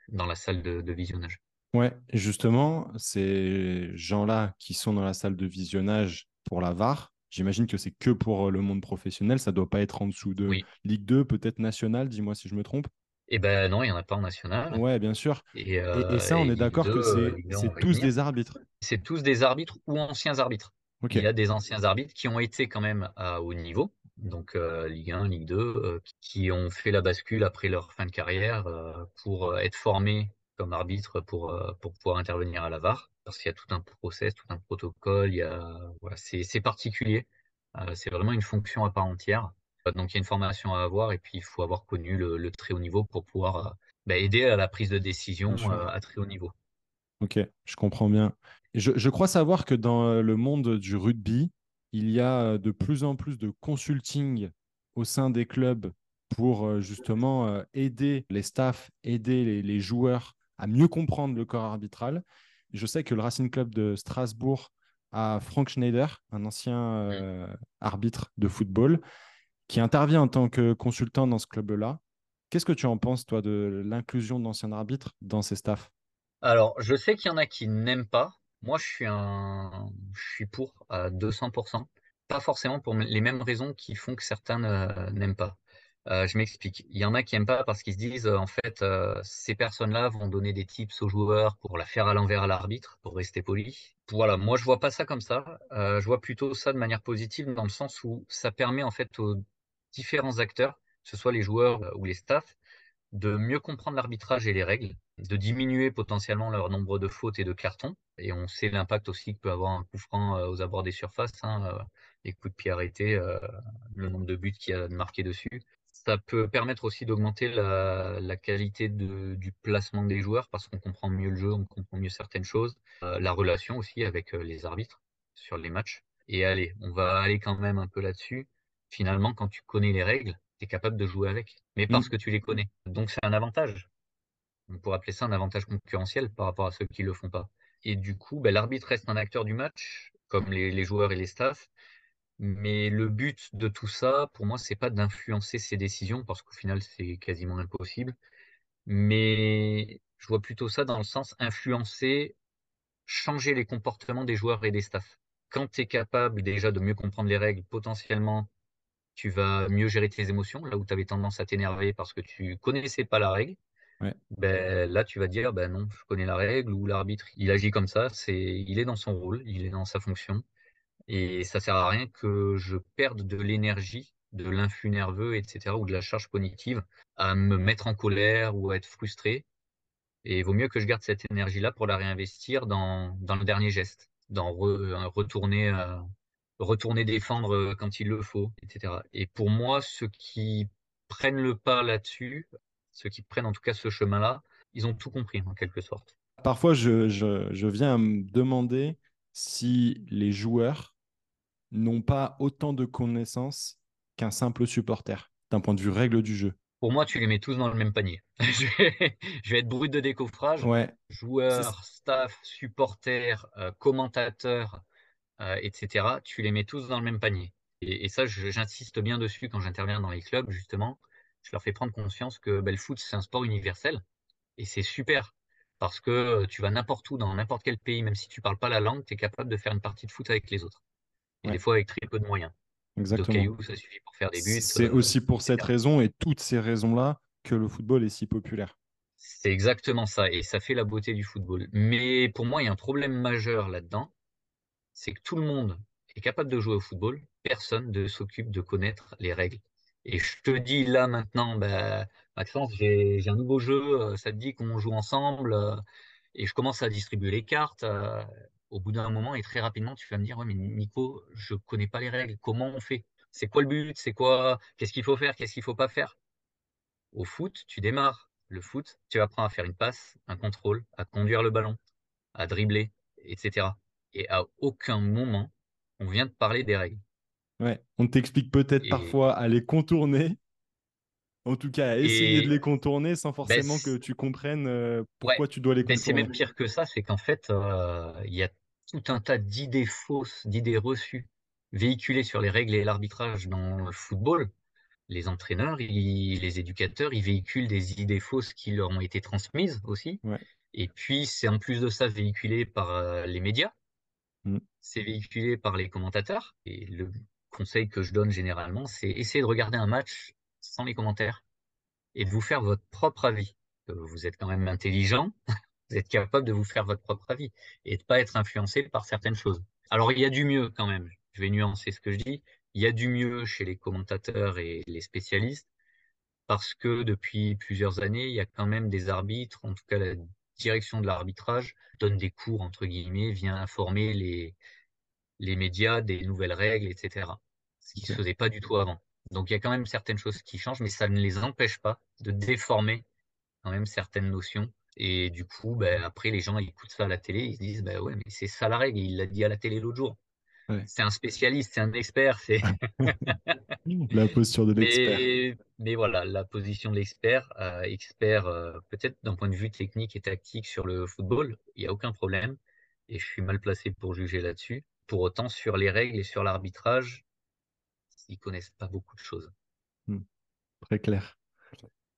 dans la salle de, visionnage. Ouais, justement, ces gens-là qui sont dans la salle de visionnage pour la VAR, j'imagine que c'est que pour euh, le monde professionnel, ça doit pas être en dessous de Ligue 2, peut-être nationale, dis-moi si je me trompe. Eh ben non, il n'y en a pas en national. Ouais, bien sûr. Et, et, ça, on est d'accord que c'est tous des arbitres. C'est tous des arbitres ou anciens arbitres. Il y a des anciens arbitres qui ont été quand même à haut niveau, donc euh, Ligue 1, Ligue 2, euh, qui ont fait la bascule après leur fin de carrière euh, pour être formés comme arbitre pour, pour pouvoir intervenir à la VAR. Parce qu'il y a tout un process, tout un protocole, il y a, voilà, c'est particulier. c'est vraiment une fonction à part entière. Donc il y a une formation à avoir et puis il faut avoir connu le, très haut niveau pour pouvoir bah, aider à la prise de décision à très haut niveau. Ok, je comprends bien. Je, crois savoir que dans euh, le monde du rugby, il y a euh, de plus en plus de consulting au sein des clubs pour euh, justement aider les staffs, aider les, joueurs à mieux comprendre le corps arbitral. Je sais que le Racing Club de Strasbourg a Frank Schneider, un ancien arbitre de football, qui intervient en tant que consultant dans ce club-là. Qu'est-ce que tu en penses, toi, de l'inclusion d'anciens arbitres dans ces staffs? Alors, je sais qu'il y en a qui n'aiment pas. Moi, je suis un, je suis pour à 200%. Pas forcément pour les mêmes raisons qui font que certains euh, n'aiment pas. Euh, je m'explique. Il y en a qui aiment pas parce qu'ils se disent, euh, en fait, euh, ces personnes-là vont donner des tips aux joueurs pour la faire à l'envers à l'arbitre, pour rester poli. Voilà, moi, je vois pas ça comme ça. Je vois plutôt ça de manière positive dans le sens où ça permet, en fait, aux différents acteurs, que ce soit les joueurs ou les staffs, de mieux comprendre l'arbitrage et les règles, de diminuer potentiellement leur nombre de fautes et de cartons. Et on sait l'impact aussi que peut avoir un coup franc aux abords des surfaces, hein, les coups de pied arrêtés, le nombre de buts qu'il y a marqué dessus. Ça peut permettre aussi d'augmenter la, la qualité de, du placement des joueurs parce qu'on comprend mieux le jeu, on comprend mieux certaines choses, euh, la relation aussi avec euh, les arbitres sur les matchs. Et allez, on va aller quand même un peu là-dessus. Finalement, quand tu connais les règles, tu es capable de jouer avec, mais parce Mm. que tu les connais. Donc c'est un avantage. On pourrait appeler ça un avantage concurrentiel par rapport à ceux qui le font pas. Et du coup, ben, l'arbitre reste un acteur du match, comme les, les joueurs et les staffs. Mais le but de tout ça, pour moi, c'est pas d'influencer ses décisions, parce qu'au final, c'est quasiment impossible. Mais je vois plutôt ça dans le sens influencer, changer les comportements des joueurs et des staffs. Quand tu es capable déjà de mieux comprendre les règles, potentiellement, tu vas mieux gérer tes émotions, là où tu avais tendance à t'énerver parce que tu connaissais pas la règle. Ouais. Ben, là, tu vas dire, ben non, je connais la règle, ou l'arbitre, il agit comme ça, c'est, il est dans son rôle, il est dans sa fonction. Et ça sert à rien que je perde de l'énergie, de l'influx nerveux, etc., ou de la charge cognitive à me mettre en colère ou à être frustré. Et il vaut mieux que je garde cette énergie-là pour la réinvestir dans, dans le dernier geste, dans re- retourner, euh, retourner défendre euh, quand il le faut, etc. Et pour moi, ceux qui prennent le pas là-dessus, ceux qui prennent en tout cas ce chemin-là, ils ont tout compris en quelque sorte. Parfois, je, je, je viens me demander si les joueurs n'ont pas autant de connaissances qu'un simple supporter, d'un point de vue règle du jeu. Pour moi, tu les mets tous dans le même panier. Je vais, je vais être brut de décoffrage. Ouais, Joueurs, staff, supporters, euh, commentateurs, euh, etc. Tu les mets tous dans le même panier. Et, et ça, j'insiste bien dessus quand j'interviens dans les clubs, justement. Je leur fais prendre conscience que ben, le foot, c'est un sport universel. Et c'est super. Parce que euh, tu vas n'importe où, dans n'importe quel pays, même si tu parles pas la langue, tu es capable de faire une partie de foot avec les autres. Et des fois avec très peu de moyens. Exactement. cailloux, ça suffit pour faire des buts, C'est euh, aussi pour cette raison et toutes ces raisons-là que le football est si populaire. C'est exactement ça. Et ça fait la beauté du football. Mais pour moi, il y a un problème majeur là-dedans. C'est que tout le monde est capable de jouer au football. Personne ne s'occupe de connaître les règles. Et je te dis là maintenant, bah, Maxence, j'ai, un nouveau jeu. euh, Ça te dit qu'on joue ensemble. euh, et je commence à distribuer les cartes. euh, au bout d'un moment et très rapidement, tu vas me dire, ouais, mais Nico, je connais pas les règles. Comment on fait? C'est quoi le but? C'est quoi? Qu'est-ce qu'il faut faire? Qu'est-ce qu'il faut pas faire? Au foot, tu démarres. Le foot, tu apprends à faire une passe, un contrôle, à conduire le ballon, à dribbler, etc. Et à aucun moment, on vient de parler des règles. Ouais, on t'explique peut-être Et, parfois à les contourner, en tout cas à essayer de les contourner sans ben, forcément que tu comprennes euh, ouais, pourquoi tu dois les ben, c'est contourner. même pire que ça, c'est qu'en fait, euh, il y a tout un tas d'idées fausses, d'idées reçues, véhiculées sur les règles et l'arbitrage dans le football. Les entraîneurs, ils- les éducateurs, ils véhiculent des idées fausses qui leur ont été transmises aussi. Ouais. Et puis, c'est en plus de ça véhiculé par euh, les médias, Mm. c'est véhiculé par les commentateurs. Et le conseil que je donne généralement, c'est essayer de regarder un match sans les commentaires et de vous faire votre propre avis. Euh, Vous êtes quand même intelligent, vous êtes capable de vous faire votre propre avis et de pas être influencé par certaines choses. Alors, il y a du mieux quand même. Je vais nuancer ce que je dis. Il y a du mieux chez les commentateurs et les spécialistes parce que depuis plusieurs années, il y a quand même des arbitres, en tout cas la direction de l'arbitrage donne des cours, entre guillemets, vient informer les, les médias des nouvelles règles, etc. Ce qui se Ok. faisait pas du tout avant. Donc il y a quand même certaines choses qui changent, mais ça ne les empêche pas de déformer quand même certaines notions. Et du coup, ben, après, les gens ils écoutent ça à la télé, ils se disent, ben ouais, mais c'est ça la règle, il l'a dit à la télé l'autre jour. Ouais. C'est un spécialiste, c'est un expert, c'est La posture de l'expert. Mais, mais voilà, la position de l'expert, euh, expert euh, peut-être d'un point de vue technique et tactique sur le football, il n'y a aucun problème. Et je suis mal placé pour juger là-dessus. Pour autant, sur les règles et sur l'arbitrage, ils connaissent pas beaucoup de choses. Mm. Très clair.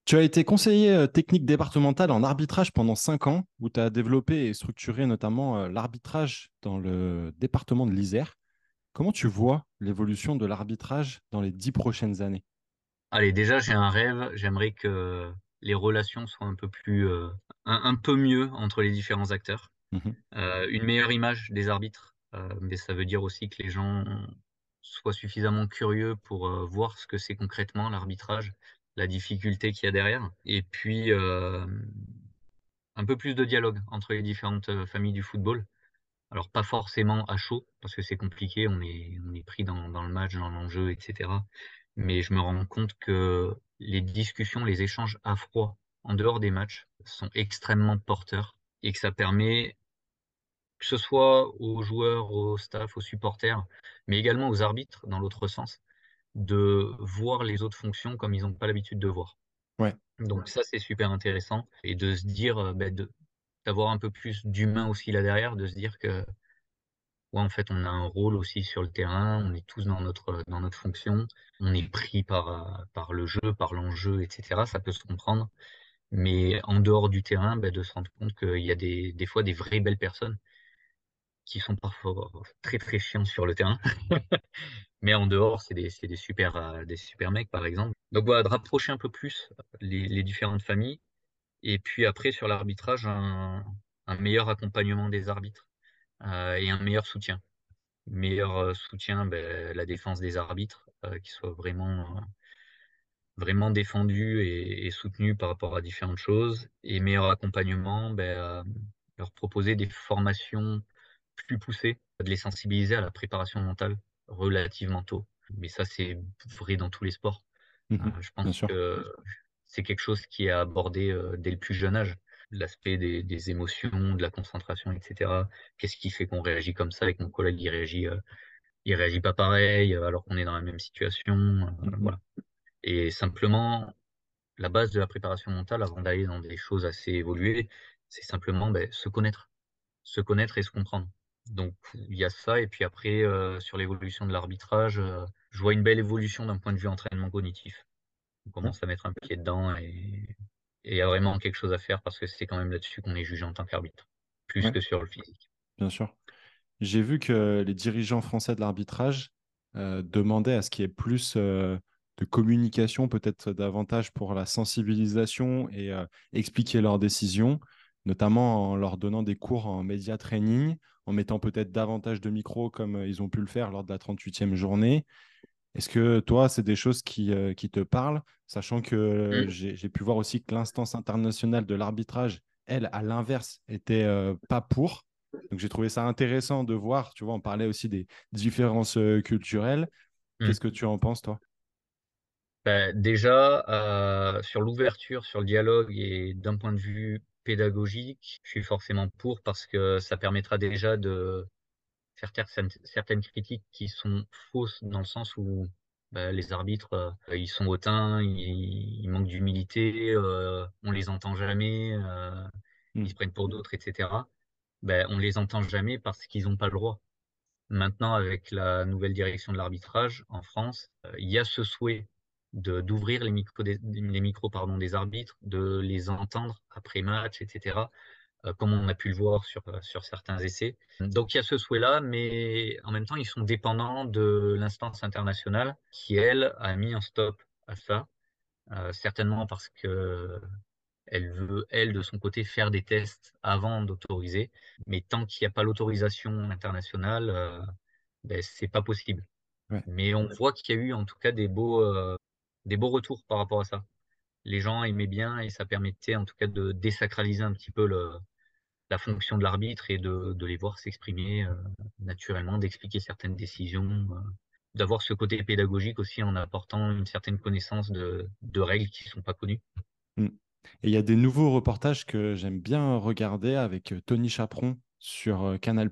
Tu as été conseiller euh, technique départemental en arbitrage pendant cinq ans, où tu as développé et structuré notamment euh, l'arbitrage dans le département de l'Isère. Comment tu vois l'évolution de l'arbitrage dans les dix prochaines années? Allez, déjà, j'ai un rêve. J'aimerais que les relations soient un peu plus, euh, un, un peu mieux entre les différents acteurs. Mhm. Euh, une meilleure image des arbitres, euh, mais ça veut dire aussi que les gens soient suffisamment curieux pour voir ce que c'est concrètement l'arbitrage, la difficulté qu'il y a derrière, et puis un peu plus de dialogue entre les différentes familles du football. Alors pas forcément à chaud, parce que c'est compliqué, on est, pris dans, le match, dans l'enjeu, etc. Mais je me rends compte que les discussions, les échanges à froid en dehors des matchs sont extrêmement porteurs et que ça permet que ce soit aux joueurs, au staff, aux supporters, mais également aux arbitres, dans l'autre sens, de voir les autres fonctions comme ils n'ont pas l'habitude de voir. Ouais. Donc ça, c'est super intéressant. Et de se dire, euh, bah, d'avoir un peu plus d'humain aussi là derrière, de se dire que, ouais, en fait, on a un rôle aussi sur le terrain, on est tous dans notre, dans notre fonction, on est pris par, euh, par le jeu, par l'enjeu, etc. Ça peut se comprendre. Mais en dehors du terrain, bah, de se rendre compte qu'il y a des, des fois des vraies belles personnes qui sont parfois très très chiants sur le terrain. Mais en dehors, c'est des, des super, euh, des super mecs, par exemple. Donc voilà, de rapprocher un peu plus les, les différentes familles. Et puis après, sur l'arbitrage, un, un meilleur accompagnement des arbitres euh, et un meilleur soutien. Meilleur euh, soutien, ben, la défense des arbitres, euh, qui soit vraiment, euh, vraiment défendu et, et soutenu par rapport à différentes choses. Et meilleur accompagnement, ben, leur proposer des formations plus poussées, de les sensibiliser à la préparation mentale relativement tôt. Mais ça, c'est vrai dans tous les sports. Euh, Mhm. je pense que c'est quelque chose qui est abordé euh, dès le plus jeune âge. L'aspect des, des émotions, de la concentration, etc. Qu'est-ce qui fait qu'on réagit comme ça et que mon collègue? Il réagit, euh, il réagit pas pareil euh, alors qu'on est dans la même situation. euh, voilà. Et simplement, la base de la préparation mentale, avant d'aller dans des choses assez évoluées, c'est simplement ben, se connaître, se connaître et se comprendre. Donc il y a ça, et puis après, euh, sur l'évolution de l'arbitrage, euh, je vois une belle évolution d'un point de vue entraînement cognitif. On Ouais. commence à mettre un pied dedans et il y a vraiment quelque chose à faire parce que c'est quand même là-dessus qu'on est jugé en tant qu'arbitre, plus Ouais, que sur le physique. bien sûr. J'ai vu que les dirigeants français de l'arbitrage euh, demandaient à ce qu'il y ait plus de communication, peut-être davantage pour la sensibilisation et expliquer leurs décisions, notamment en leur donnant des cours en média training, en mettant peut-être davantage de micros comme euh, ils ont pu le faire lors de la 38e journée. Est-ce que toi, c'est des choses qui, euh, qui te parlent, sachant que euh, Hmm. j'ai pu voir aussi que l'instance internationale de l'arbitrage, elle, à l'inverse, était euh, pas pour. Donc j'ai trouvé ça intéressant de voir, tu vois, on parlait aussi des différences culturelles. Hmm. Qu'est-ce que tu en penses, toi? Ben, déjà, sur l'ouverture, sur le dialogue et d'un point de vue pédagogique, je suis forcément pour parce que ça permettra déjà de faire taire certaines, certaines critiques qui sont fausses dans le sens où ben, les arbitres, euh, ils sont hautains, ils, ils manquent d'humilité, euh, on les entend jamais, euh, ils Hmm. se prennent pour d'autres, etc. Ben, on les entend jamais parce qu'ils n'ont pas le droit. Maintenant, avec la nouvelle direction de l'arbitrage en France, euh, il y a ce souhait d'ouvrir les micros des, les micros pardon des arbitres, de les entendre après match, etc. euh, comme on a pu le voir sur euh, sur certains essais. Donc il y a ce souhait-là, mais en même temps ils sont dépendants de l'instance internationale qui elle a mis un stop à ça, euh, certainement parce que elle veut, elle, de son côté, faire des tests avant d'autoriser. Mais tant qu'il n'y a pas l'autorisation internationale, euh, ben, c'est pas possible. Ouais. Mais on voit qu'il y a eu, en tout cas, des beaux, euh, des beaux retours par rapport à ça. Les gens aimaient bien et ça permettait, en tout cas, de désacraliser un petit peu la fonction de l'arbitre et de, les voir s'exprimer euh, naturellement, d'expliquer certaines décisions, euh, d'avoir ce côté pédagogique aussi en apportant une certaine connaissance de, règles qui sont pas connues. Hmm. Et il y a des nouveaux reportages que j'aime bien regarder avec euh, Tony Chaperon sur Canal+,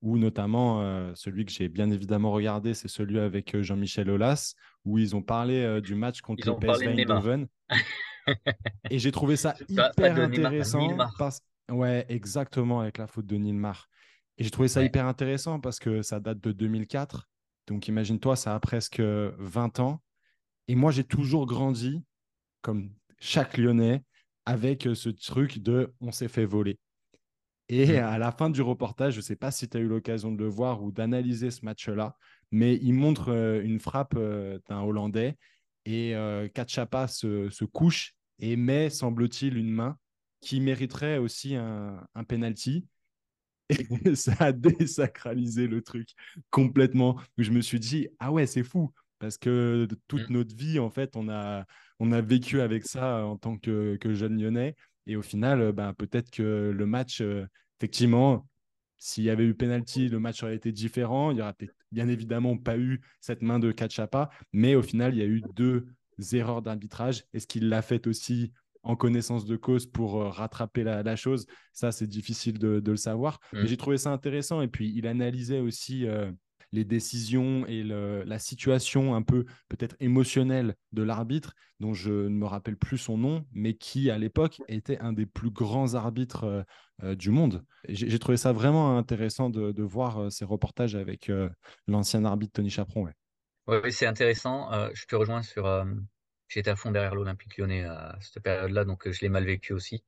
où notamment euh, celui que j'ai bien évidemment regardé, c'est celui avec euh, Jean-Michel Aulas, où ils ont parlé euh, du match contre le PSV Neymar. Eindhoven. Et j'ai trouvé ça Pas, pas hyper Neymar, intéressant Nilmar. parce ouais, exactement avec la faute de Nilmar. Et j'ai trouvé ça Ouais. hyper intéressant parce que ça date de 2004. Donc imagine-toi, ça a presque 20 ans. Et moi, j'ai toujours grandi comme chaque Lyonnais avec ce truc de on s'est fait voler. Et Mm. à la fin du reportage, je ne sais pas si tu as eu l'occasion de le voir ou d'analyser ce match-là, mais il montre euh, une frappe euh, d'un Hollandais et euh, Kachapa se, se couche et met, semble-t-il, une main qui mériterait aussi un, un penalty. Et ça a désacralisé le truc complètement. Je me suis dit, ah ouais, c'est fou. Parce que toute Mm. notre vie, en fait, on a, on a vécu avec ça en tant que, que jeune lyonnais. Et au final, euh, ben, peut-être que le match, euh, effectivement, s'il y avait eu penalty, le match aurait été différent. Il n'y aurait peut-être bien évidemment pas eu cette main de Kachapa. Mais au final, il y a eu deux erreurs d'arbitrage. Est-ce qu'il l'a fait aussi en connaissance de cause pour euh, rattraper la, la chose? Ça, c'est difficile de, de le savoir. Mm. Mais j'ai trouvé ça intéressant. Et puis, il analysait aussi euh, les décisions et le- la situation un peu peut-être émotionnelle de l'arbitre, dont je ne me rappelle plus son nom, mais qui à l'époque était un des plus grands arbitres euh, euh, du monde. J'ai trouvé ça vraiment intéressant de, de voir euh, ces reportages avec euh, l'ancien arbitre Tony Chaperon. ouais. Ouais, oui, c'est intéressant. Euh, je te rejoins sur. euh, J'étais à fond derrière l'Olympique Lyonnais à cette période-là, donc je l'ai mal vécu aussi.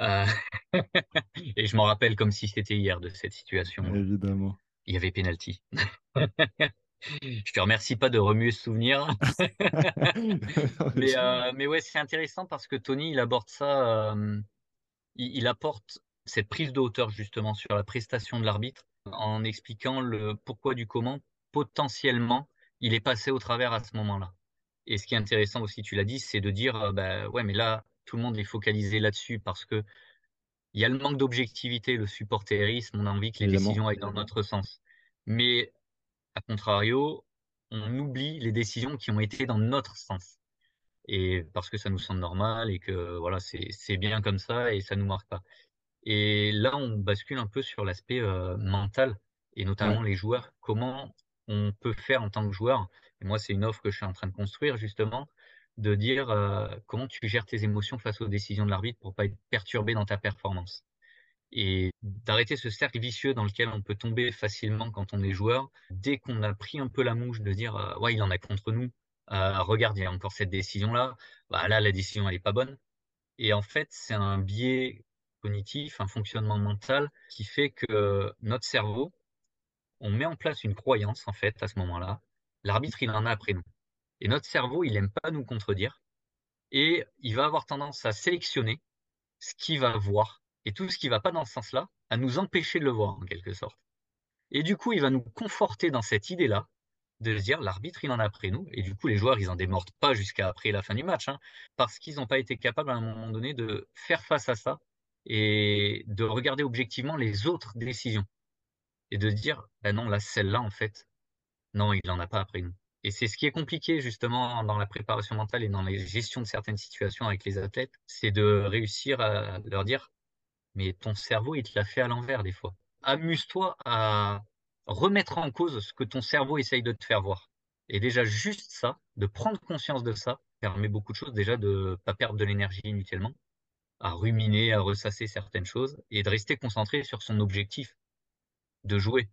Euh, Et je m'en rappelle comme si c'était hier de cette situation. Évidemment. Il y avait penalty. Je te remercie pas de remuer ce souvenir. Mais, euh, mais ouais, c'est intéressant parce que Tony, il aborde ça, euh, il, il apporte cette prise de hauteur justement sur la prestation de l'arbitre en expliquant le pourquoi du comment potentiellement il est passé au travers à ce moment-là. Et ce qui est intéressant aussi, tu l'as dit, c'est de dire, euh, bah ouais, mais là, tout le monde est focalisé là-dessus parce que il y a le manque d'objectivité, le supporterisme, on a envie que les Évidemment. décisions aillent dans notre sens. Mais à contrario, on oublie les décisions qui ont été dans notre sens et parce que ça nous semble normal et que voilà c'est bien comme ça et ça nous marque pas. Et là on bascule un peu sur l'aspect euh, mental et notamment Ouais. les joueurs. Comment on peut faire en tant que joueur? Et moi c'est une offre que je suis en train de construire justement de dire euh, comment tu gères tes émotions face aux décisions de l'arbitre pour pas être perturbé dans ta performance et d'arrêter ce cercle vicieux dans lequel on peut tomber facilement quand on est joueur. Dès qu'on a pris un peu la mouche de dire euh, ouais il en a contre nous, euh, regarde il y a encore cette décision là, bah là la décision elle est pas bonne. Et en fait c'est un biais cognitif, un fonctionnement mental qui fait que notre cerveau, on met en place une croyance en fait à ce moment-là. L'arbitre il en a après nous. Et notre cerveau il aime pas nous contredire. Et il va avoir tendance à sélectionner ce qu'il va voir. Et tout ce qui va pas dans ce sens-là, à nous empêcher de le voir en quelque sorte. Et du coup, il va nous conforter dans cette idée-là de se dire l'arbitre il en a après nous. Et du coup les joueurs ils en démordent pas jusqu'à après la fin du match hein, parce qu'ils n'ont pas été capables à un moment donné de faire face à ça et de regarder objectivement les autres décisions. Et de dire ben non là celle-là en fait non il en a pas après nous et c'est ce qui est compliqué justement dans la préparation mentale et dans la gestion de certaines situations avec les athlètes c'est de réussir à leur dire mais ton cerveau, il te l'a fait à l'envers des fois. Amuse-toi à remettre en cause ce que ton cerveau essaye de te faire voir. Et déjà, juste ça, de prendre conscience de ça, permet beaucoup de choses. Déjà, de pas perdre de l'énergie inutilement, à ruminer, à ressasser certaines choses, et de rester concentré sur son objectif, de jouer.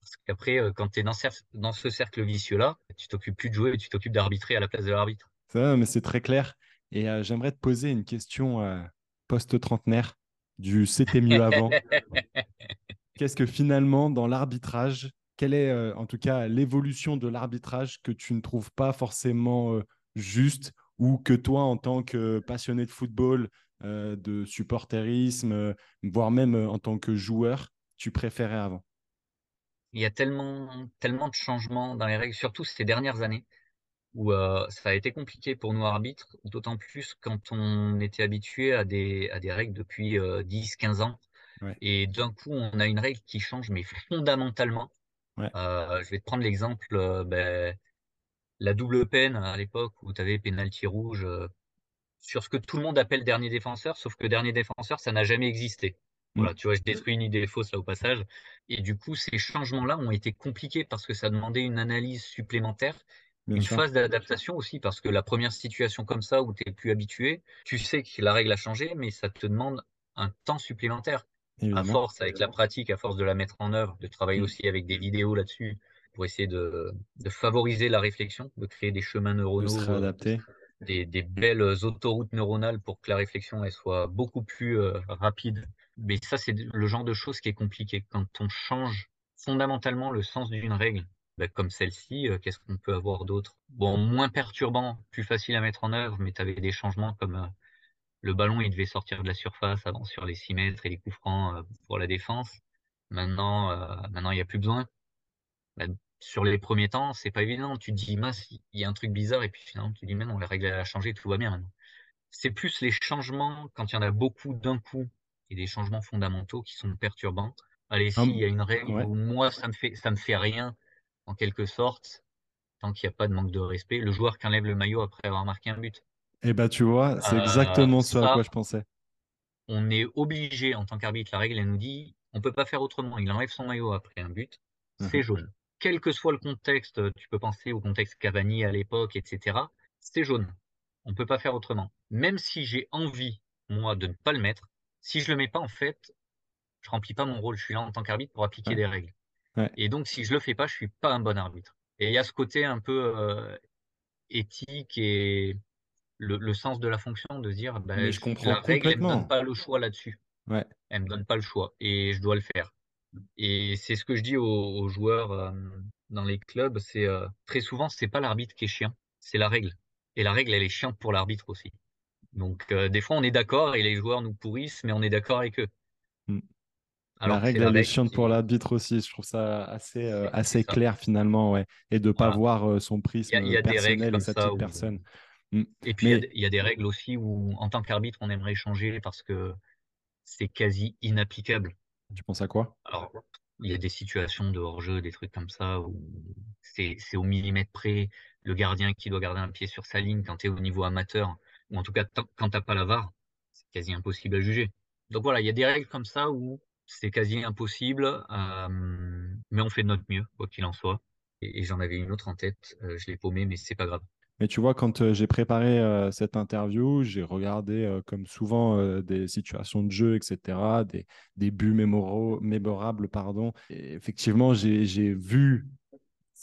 Parce qu'après, euh, quand tu es dans, ce cercle vicieux-là, tu t'occupes plus de jouer, tu t'occupes d'arbitrer à la place de l'arbitre. Ça, mais c'est très clair. Et euh, j'aimerais te poser une question euh, post-trentenaire du c'était mieux avant. Qu'est-ce que finalement, dans l'arbitrage, quelle est euh, en tout cas l'évolution de l'arbitrage que tu ne trouves pas forcément juste ou que toi, en tant que passionné de football, de supporterisme, voire même en tant que joueur, tu préférais avant? Il y a tellement, tellement de changements dans les règles, surtout ces dernières années. où euh, ça a été compliqué pour nous arbitres, d'autant plus quand on était habitué à des, à des règles depuis euh, 10-15 ans. Ouais, Et d'un coup, on a une règle qui change, mais fondamentalement. ouais, Euh, je vais te prendre l'exemple, euh, ben, la double peine à l'époque où tu avais pénalty rouge euh, sur ce que tout le monde appelle dernier défenseur, sauf que dernier défenseur, ça n'a jamais existé. Mm, Voilà, tu vois, je détruis une idée fausse là au passage. Et du coup, ces changements-là ont été compliqués parce que ça demandait une analyse supplémentaire bien une sûr, phase d'adaptation aussi, parce que la première situation comme ça où tu es plus habitué, tu sais que la règle a changé, mais ça te demande un temps supplémentaire. À force, avec la pratique, à force de la mettre en œuvre, de travailler Mm. aussi avec des vidéos là-dessus, pour essayer de, de favoriser la réflexion, de créer des chemins neuronaux euh, des belles autoroutes neuronales pour que la réflexion elle soit beaucoup plus euh, rapide. Mais ça, c'est le genre de choses qui est compliqué. Quand on change fondamentalement le sens d'une règle, bah, comme celle-ci, euh, qu'est-ce qu'on peut avoir d'autre? Bon, moins perturbant, plus facile à mettre en œuvre, mais tu avais des changements comme euh, le ballon, il devait sortir de la surface avant sur les 6 mètres et les coups francs euh, pour la défense. Maintenant, maintenant, il n'y a plus besoin. Bah, sur les premiers temps, c'est pas évident. Tu te dis, mince, il y a un truc bizarre, et puis finalement, tu te dis, mais non, la règle a changé, tout va bien maintenant. C'est plus les changements, quand il y en a beaucoup d'un coup, et des changements fondamentaux qui sont perturbants. Allez, s'il y a une règle où moi, ça me fait, ça me fait rien, en quelque sorte, tant qu'il n'y a pas de manque de respect, le joueur qui enlève le maillot après avoir marqué un but. Eh ben, tu vois, c'est exactement euh, ce à quoi je pensais. On est obligé, en tant qu'arbitre, la règle, elle nous dit, on peut pas faire autrement. Il enlève son maillot après un but, c'est mhm. jaune quel que soit le contexte, tu peux penser au contexte Cavani à l'époque, etc. C'est jaune. On ne peut pas faire autrement. Même si j'ai envie, moi, de ne pas le mettre, si je le mets pas, en fait, je remplis pas mon rôle. Je suis là en tant qu'arbitre pour appliquer des règles. Et donc, si je le fais pas, je suis pas un bon arbitre. Et il y a ce côté un peu euh, éthique et le, sens de la fonction de dire, bah, je comprends la règle, elle me donne pas le choix là-dessus. Ouais. Elle me donne pas le choix et je dois le faire. Et c'est ce que je dis aux, joueurs euh, dans les clubs, c'est euh, très souvent c'est pas l'arbitre qui est chiant, c'est la règle. Et la règle elle est chiante pour l'arbitre aussi. Donc euh, des fois on est d'accord et les joueurs nous pourrissent, mais on est d'accord avec eux. Hmm. la règle elle est chiante pour l'arbitre aussi. Je trouve ça assez assez clair finalement, ouais. Et de pas voir son prisme il y a, personnel et sa petite personne. Hmm. Et puis il y, a des règles aussi où en tant qu'arbitre on aimerait changer parce que c'est quasi inapplicable. Tu penses à quoi? Alors, il y a des situations de hors-jeu, des trucs comme ça, où c'est au millimètre près. Le gardien qui doit garder un pied sur sa ligne quand tu es au niveau amateur, ou en tout cas quand t'as pas la VAR, c'est quasi impossible à juger. Donc voilà, il y a des règles comme ça où c'est quasi impossible, euh, mais on fait de notre mieux, quoi qu'il en soit. Et, j'en avais une autre en tête, euh, je l'ai paumé, mais c'est pas grave. Mais tu vois, quand euh, j'ai préparé cette interview, j'ai regardé, comme souvent, des situations de jeu, etc., des, des buts mémorables, pardon. Effectivement, j'ai vu,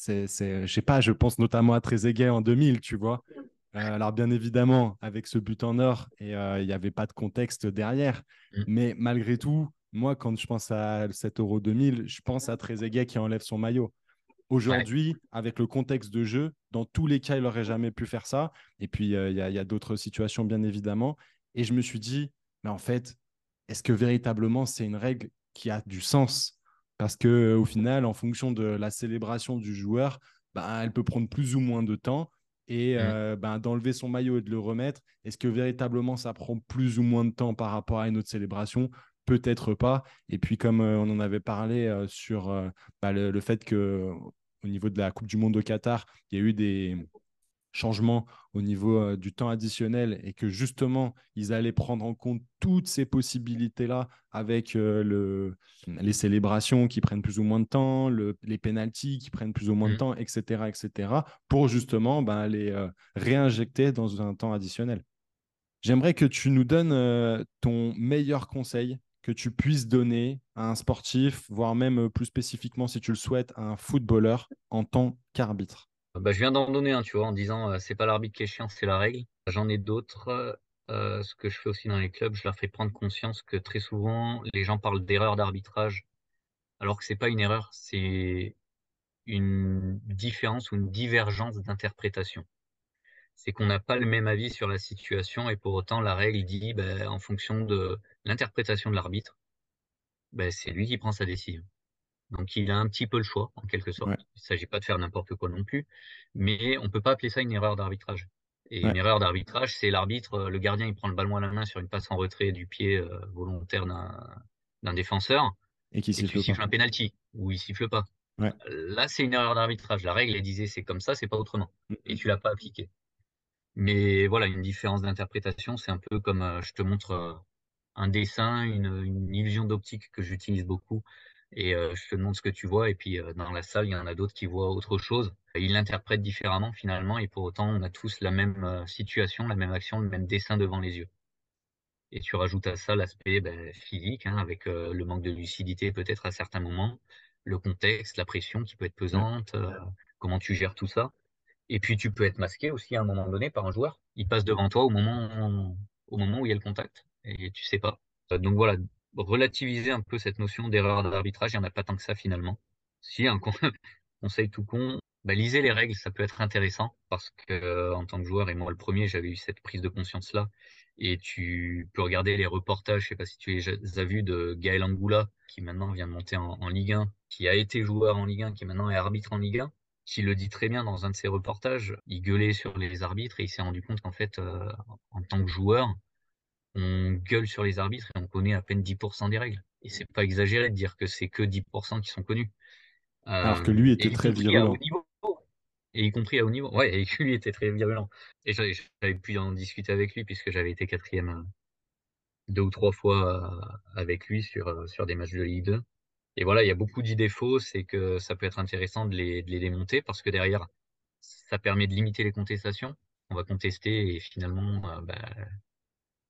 je sais pas, je pense notamment à Trezeguet en 2000, tu vois. Alors, bien évidemment, avec ce but en or, et il n'y avait pas de contexte derrière. Mm. Mais malgré tout, moi, quand je pense à cet Euro 2000, je pense à Trezeguet qui enlève son maillot. Aujourd'hui, avec le contexte de jeu, dans tous les cas, il n'aurait jamais pu faire ça. Et puis, euh, il y a, d'autres situations, bien évidemment. Et je me suis dit, mais en fait, est-ce que véritablement c'est une règle qui a du sens? Parce que au final, en fonction de la célébration du joueur, bah, elle peut prendre plus ou moins de temps. Et mmh. euh, ben, d'enlever son maillot et de le remettre, est-ce que véritablement ça prend plus ou moins de temps par rapport à une autre célébration? Peut-être pas. Et puis, comme euh, on en avait parlé euh, sur bah, le, fait que au niveau de la Coupe du Monde au Qatar, il y a eu des changements au niveau du temps additionnel et que justement, ils allaient prendre en compte toutes ces possibilités-là avec le, les célébrations qui prennent plus ou moins de temps, les pénalties qui prennent plus ou moins de mmh. temps, etc., etc., pour justement ben, les réinjecter dans un temps additionnel. J'aimerais que tu nous donnes ton meilleur conseil que tu puisses donner à un sportif, voire même euh, plus spécifiquement, si tu le souhaites, à un footballeur en tant qu'arbitre bah, Je viens d'en donner un, tu vois, en disant euh, c'est pas l'arbitre qui est chiant, c'est la règle. J'en ai d'autres. Euh, ce que je fais aussi dans les clubs, je leur fais prendre conscience que très souvent, les gens parlent d'erreur d'arbitrage, alors que c'est pas une erreur, c'est une différence ou une divergence d'interprétation c'est qu'on n'a pas le même avis sur la situation et pour autant la règle dit ben, en fonction de l'interprétation de l'arbitre, ben, c'est lui qui prend sa décision. Donc il a un petit peu le choix en quelque sorte. Il ne s'agit pas de faire n'importe quoi non plus, mais on ne peut pas appeler ça une erreur d'arbitrage. Et une erreur d'arbitrage, c'est l'arbitre, euh, le gardien, il prend le ballon à la main sur une passe en retrait du pied euh, volontaire d'un défenseur et qui siffle, un penalty ou il siffle pas. Là, c'est une erreur d'arbitrage. La règle, elle disait c'est comme ça, c'est pas autrement. Mm, et mm. tu l'as pas appliqué. Mais voilà, une différence d'interprétation, c'est un peu comme euh, je te montre euh, un dessin, une, illusion d'optique que j'utilise beaucoup, et euh, je te montre ce que tu vois, et puis dans la salle, il y en a d'autres qui voient autre chose. Ils l'interprètent différemment finalement, et pour autant, on a tous la même situation, la même action, le même dessin devant les yeux. Et tu rajoutes à ça l'aspect ben, physique, hein, avec le manque de lucidité peut-être à certains moments, le contexte, la pression qui peut être pesante, comment tu gères tout ça. Et puis tu peux être masqué aussi à un moment donné par un joueur. Il passe devant toi au moment, au moment où il y a le contact et tu sais pas. Donc voilà, relativiser un peu cette notion d'erreur d'arbitrage, il n'y en a pas tant que ça finalement. Si un conseil tout con, bah, lisez les règles, ça peut être intéressant parce que euh, en tant que joueur et moi le premier, j'avais eu cette prise de conscience là. Et tu peux regarder les reportages, je sais pas si tu les as vus de Gaël Angoula, qui maintenant vient de monter en, en Ligue 1, qui a été joueur en Ligue 1, qui maintenant est arbitre en Ligue 1 qui le dit très bien dans un de ses reportages. Il gueulait sur les arbitres et il s'est rendu compte qu'en fait, euh, en tant que joueur, on gueule sur les arbitres et on connaît à peine 10% des règles. Et c'est pas exagéré de dire que c'est que 10% qui sont connus. Euh, Alors que lui était très virulent. et y compris à haut niveau. Ouais, et lui était très virulent. Et j'avais pu en discuter avec lui puisque j'avais été quatrième euh, deux ou trois fois avec lui sur, sur des matchs de Ligue 2. Et voilà, il y a beaucoup d'idées fausses et que ça peut être intéressant de les, de les démonter parce que derrière, ça permet de limiter les contestations. On va contester et finalement, euh, bah,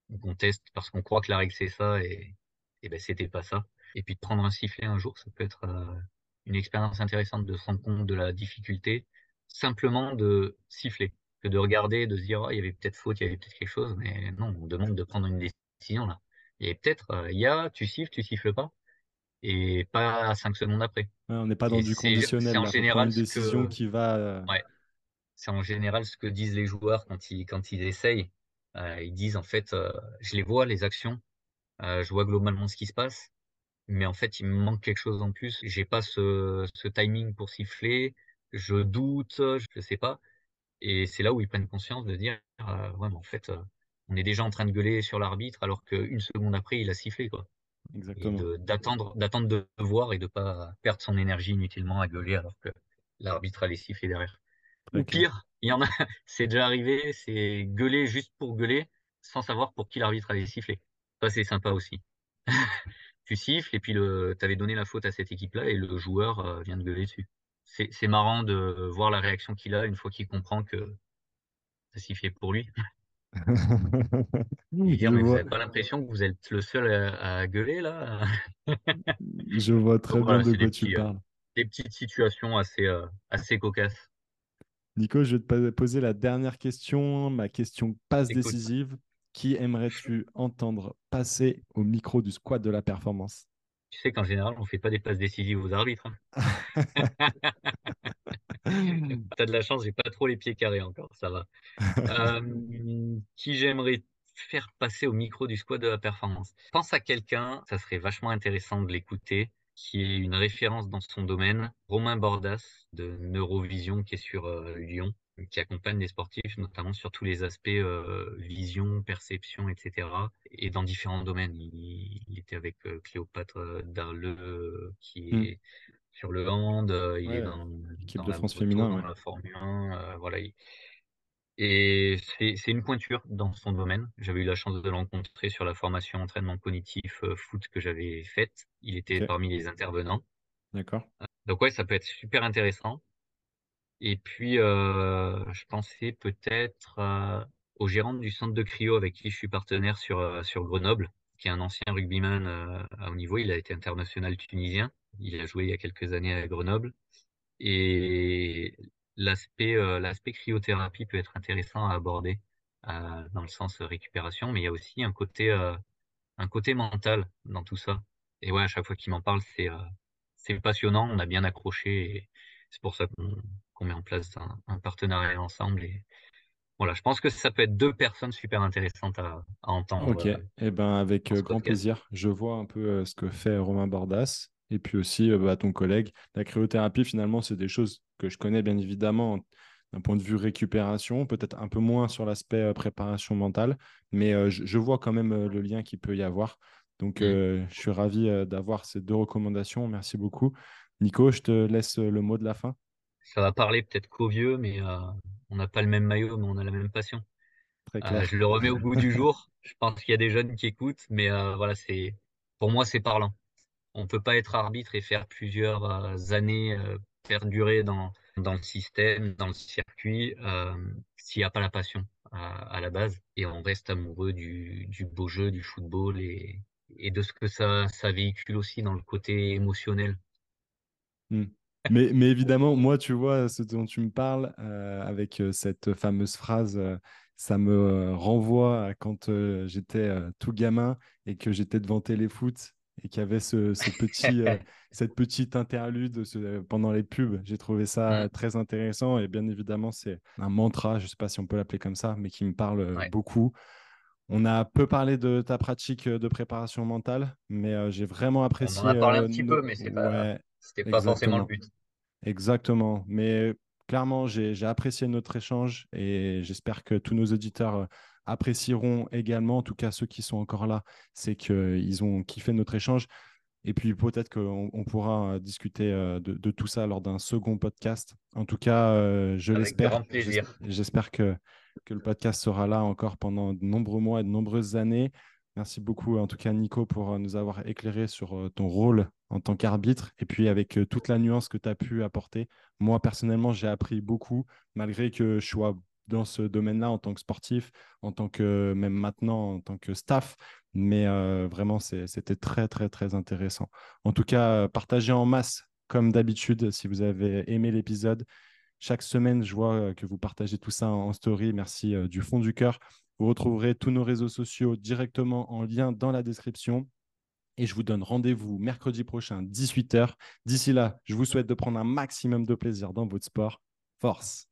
on conteste parce qu'on croit que la règle c'est ça et, et ben c'était pas ça. Et puis de prendre un sifflet un jour, ça peut être euh, une expérience intéressante de se rendre compte de la difficulté, simplement de siffler, que de regarder, de se dire oh, il y avait peut-être faute, il y avait peut-être quelque chose, mais non, on demande de prendre une décision là. Et peut-être euh, il y a, tu siffles, tu siffles pas et pas cinq secondes après. on n'est pas dans du conditionnel. C'est en général une décision qui va. Euh, ouais. C'est en général ce que disent les joueurs quand ils quand ils essayent. Euh, ils disent en fait, euh, je les vois les actions, je vois globalement ce qui se passe, mais en fait il me manque quelque chose en plus. J'ai pas ce, ce timing pour siffler, je doute, je sais pas. Et c'est là où ils prennent conscience de dire, ouais, mais en fait, on est déjà en train de gueuler sur l'arbitre alors qu'une seconde après il a sifflé quoi. Exactement. D'attendre, d'attendre de voir et de pas perdre son énergie inutilement à gueuler alors que l'arbitre a les sifflets derrière. Ou pire, il y en a, c'est déjà arrivé, c'est gueuler juste pour gueuler sans savoir pour qui l'arbitre a les sifflets. Ça, c'est sympa aussi. tu siffles et puis le, t'avais donné la faute à cette équipe-là et le joueur euh, vient de gueuler dessus. C'est, marrant de voir la réaction qu'il a une fois qu'il comprend que ça sifflait pour lui. Dire, mais vous n'avez pas l'impression que vous êtes le seul à, gueuler là? Je vois très bien de quoi tu euh, parles. des petites situations assez, euh, assez cocasses. Nico, je vais te poser la dernière question, ma question passe décisive. Qui aimerais-tu entendre passer au micro du squat de la performance? Tu sais qu'en général, on ne fait pas des passes décisives aux arbitres. Hein. T'as de la chance, j'ai pas trop les pieds carrés encore, ça va. Euh, qui j'aimerais faire passer au micro du squad de la performance? Pense à quelqu'un, ça serait vachement intéressant de l'écouter, qui est une référence dans son domaine, Romain Bordas de Neurovision qui est sur euh, Lyon, qui accompagne les sportifs notamment sur tous les aspects euh, vision, perception, etc. Et dans différents domaines. Il, était avec Cléopâtre Darleux, qui hmm. est sur le hand, euh, il est dans, l'équipe de France féminin, dans la Formule 1, euh, voilà. Et c'est une pointure dans son domaine. J'avais eu la chance de le rencontrer sur la formation entraînement cognitif euh, foot que j'avais faite. Il était parmi les intervenants. D'accord. donc ouais, ça peut être super intéressant. Et puis, je pensais peut-être au gérant du centre de cryo avec qui je suis partenaire sur, sur Grenoble, qui est un ancien rugbyman à haut niveau. Il a été international tunisien. Il a joué il y a quelques années à Grenoble. Et l'aspect euh, l'aspect cryothérapie peut être intéressant à aborder euh, dans le sens récupération, mais il y a aussi un côté euh, un côté mental dans tout ça. Et ouais, à chaque fois qu'il m'en parle, c'est c'est passionnant. On a bien accroché. Et c'est pour ça qu'on met en place un, partenariat ensemble. Et voilà, je pense que ça peut être deux personnes super intéressantes à, entendre. Ok, et eh ben avec grand plaisir. Je vois un peu ce que fait Romain Bordas et puis aussi euh, bah, ton collègue. La cryothérapie, finalement, c'est des choses que je connais bien évidemment d'un point de vue récupération, peut-être un peu moins sur l'aspect euh, préparation mentale, mais euh, je, vois quand même le lien qu'il peut y avoir. Donc, je suis ravi d'avoir ces deux recommandations. Merci beaucoup. Nico, je te laisse le mot de la fin. Ça va parler peut-être qu'aux vieux, mais on n'a pas le même maillot, mais on a la même passion. Très clair. je le remets au bout du jour. Je pense qu'il y a des jeunes qui écoutent, mais voilà, c'est pour moi, c'est parlant on peut pas être arbitre et faire plusieurs euh, années euh, perdurer dans, dans le système, dans le circuit, euh, s'il n'y a pas la passion à, la base. Et on reste amoureux du, beau jeu, du football et, de ce que ça, véhicule aussi dans le côté émotionnel. Hmm. mais, évidemment, moi, tu vois, ce dont tu me parles, avec cette fameuse phrase, ça me renvoie à quand j'étais tout gamin et que j'étais devant Téléfoot et qu'il y avait ce, ce petit, cette petite interlude pendant les pubs. J'ai trouvé ça Mm. très intéressant et bien évidemment, c'est un mantra, je ne sais pas si on peut l'appeler comme ça, mais qui me parle Ouais. beaucoup. On a peu parlé de ta pratique de préparation mentale, mais j'ai vraiment On en apprécié. a parlé un petit peu, mais c'est pas, Ouais, c'était pas forcément le but. Exactement. Mais clairement, j'ai apprécié notre échange et j'espère que tous nos auditeurs euh, apprécieront également. En tout cas, ceux qui sont encore là, c'est qu'ils ont kiffé notre échange. Et puis peut-être qu'on on pourra euh, discuter euh, de, de tout ça lors d'un second podcast. En tout cas, euh, je l'espère. J'espère que, que le podcast sera là encore pendant de nombreux mois et de nombreuses années. Merci beaucoup, en tout cas, Nico, pour nous avoir éclairé sur ton rôle en tant qu'arbitre et puis avec toute la nuance que tu as pu apporter. Moi, personnellement, j'ai appris beaucoup, malgré que je sois dans ce domaine-là en tant que sportif, en tant que, même maintenant, en tant que staff. Mais euh, vraiment, c'était très, très, très intéressant. En tout cas, euh, partagez en masse, comme d'habitude, si vous avez aimé l'épisode. Chaque semaine, je vois euh, que vous partagez tout ça en story. Merci du fond du cœur. Vous retrouverez tous nos réseaux sociaux directement en lien dans la description. Et je vous donne rendez-vous mercredi prochain, 18h. D'ici là, je vous souhaite de prendre un maximum de plaisir dans votre sport. Force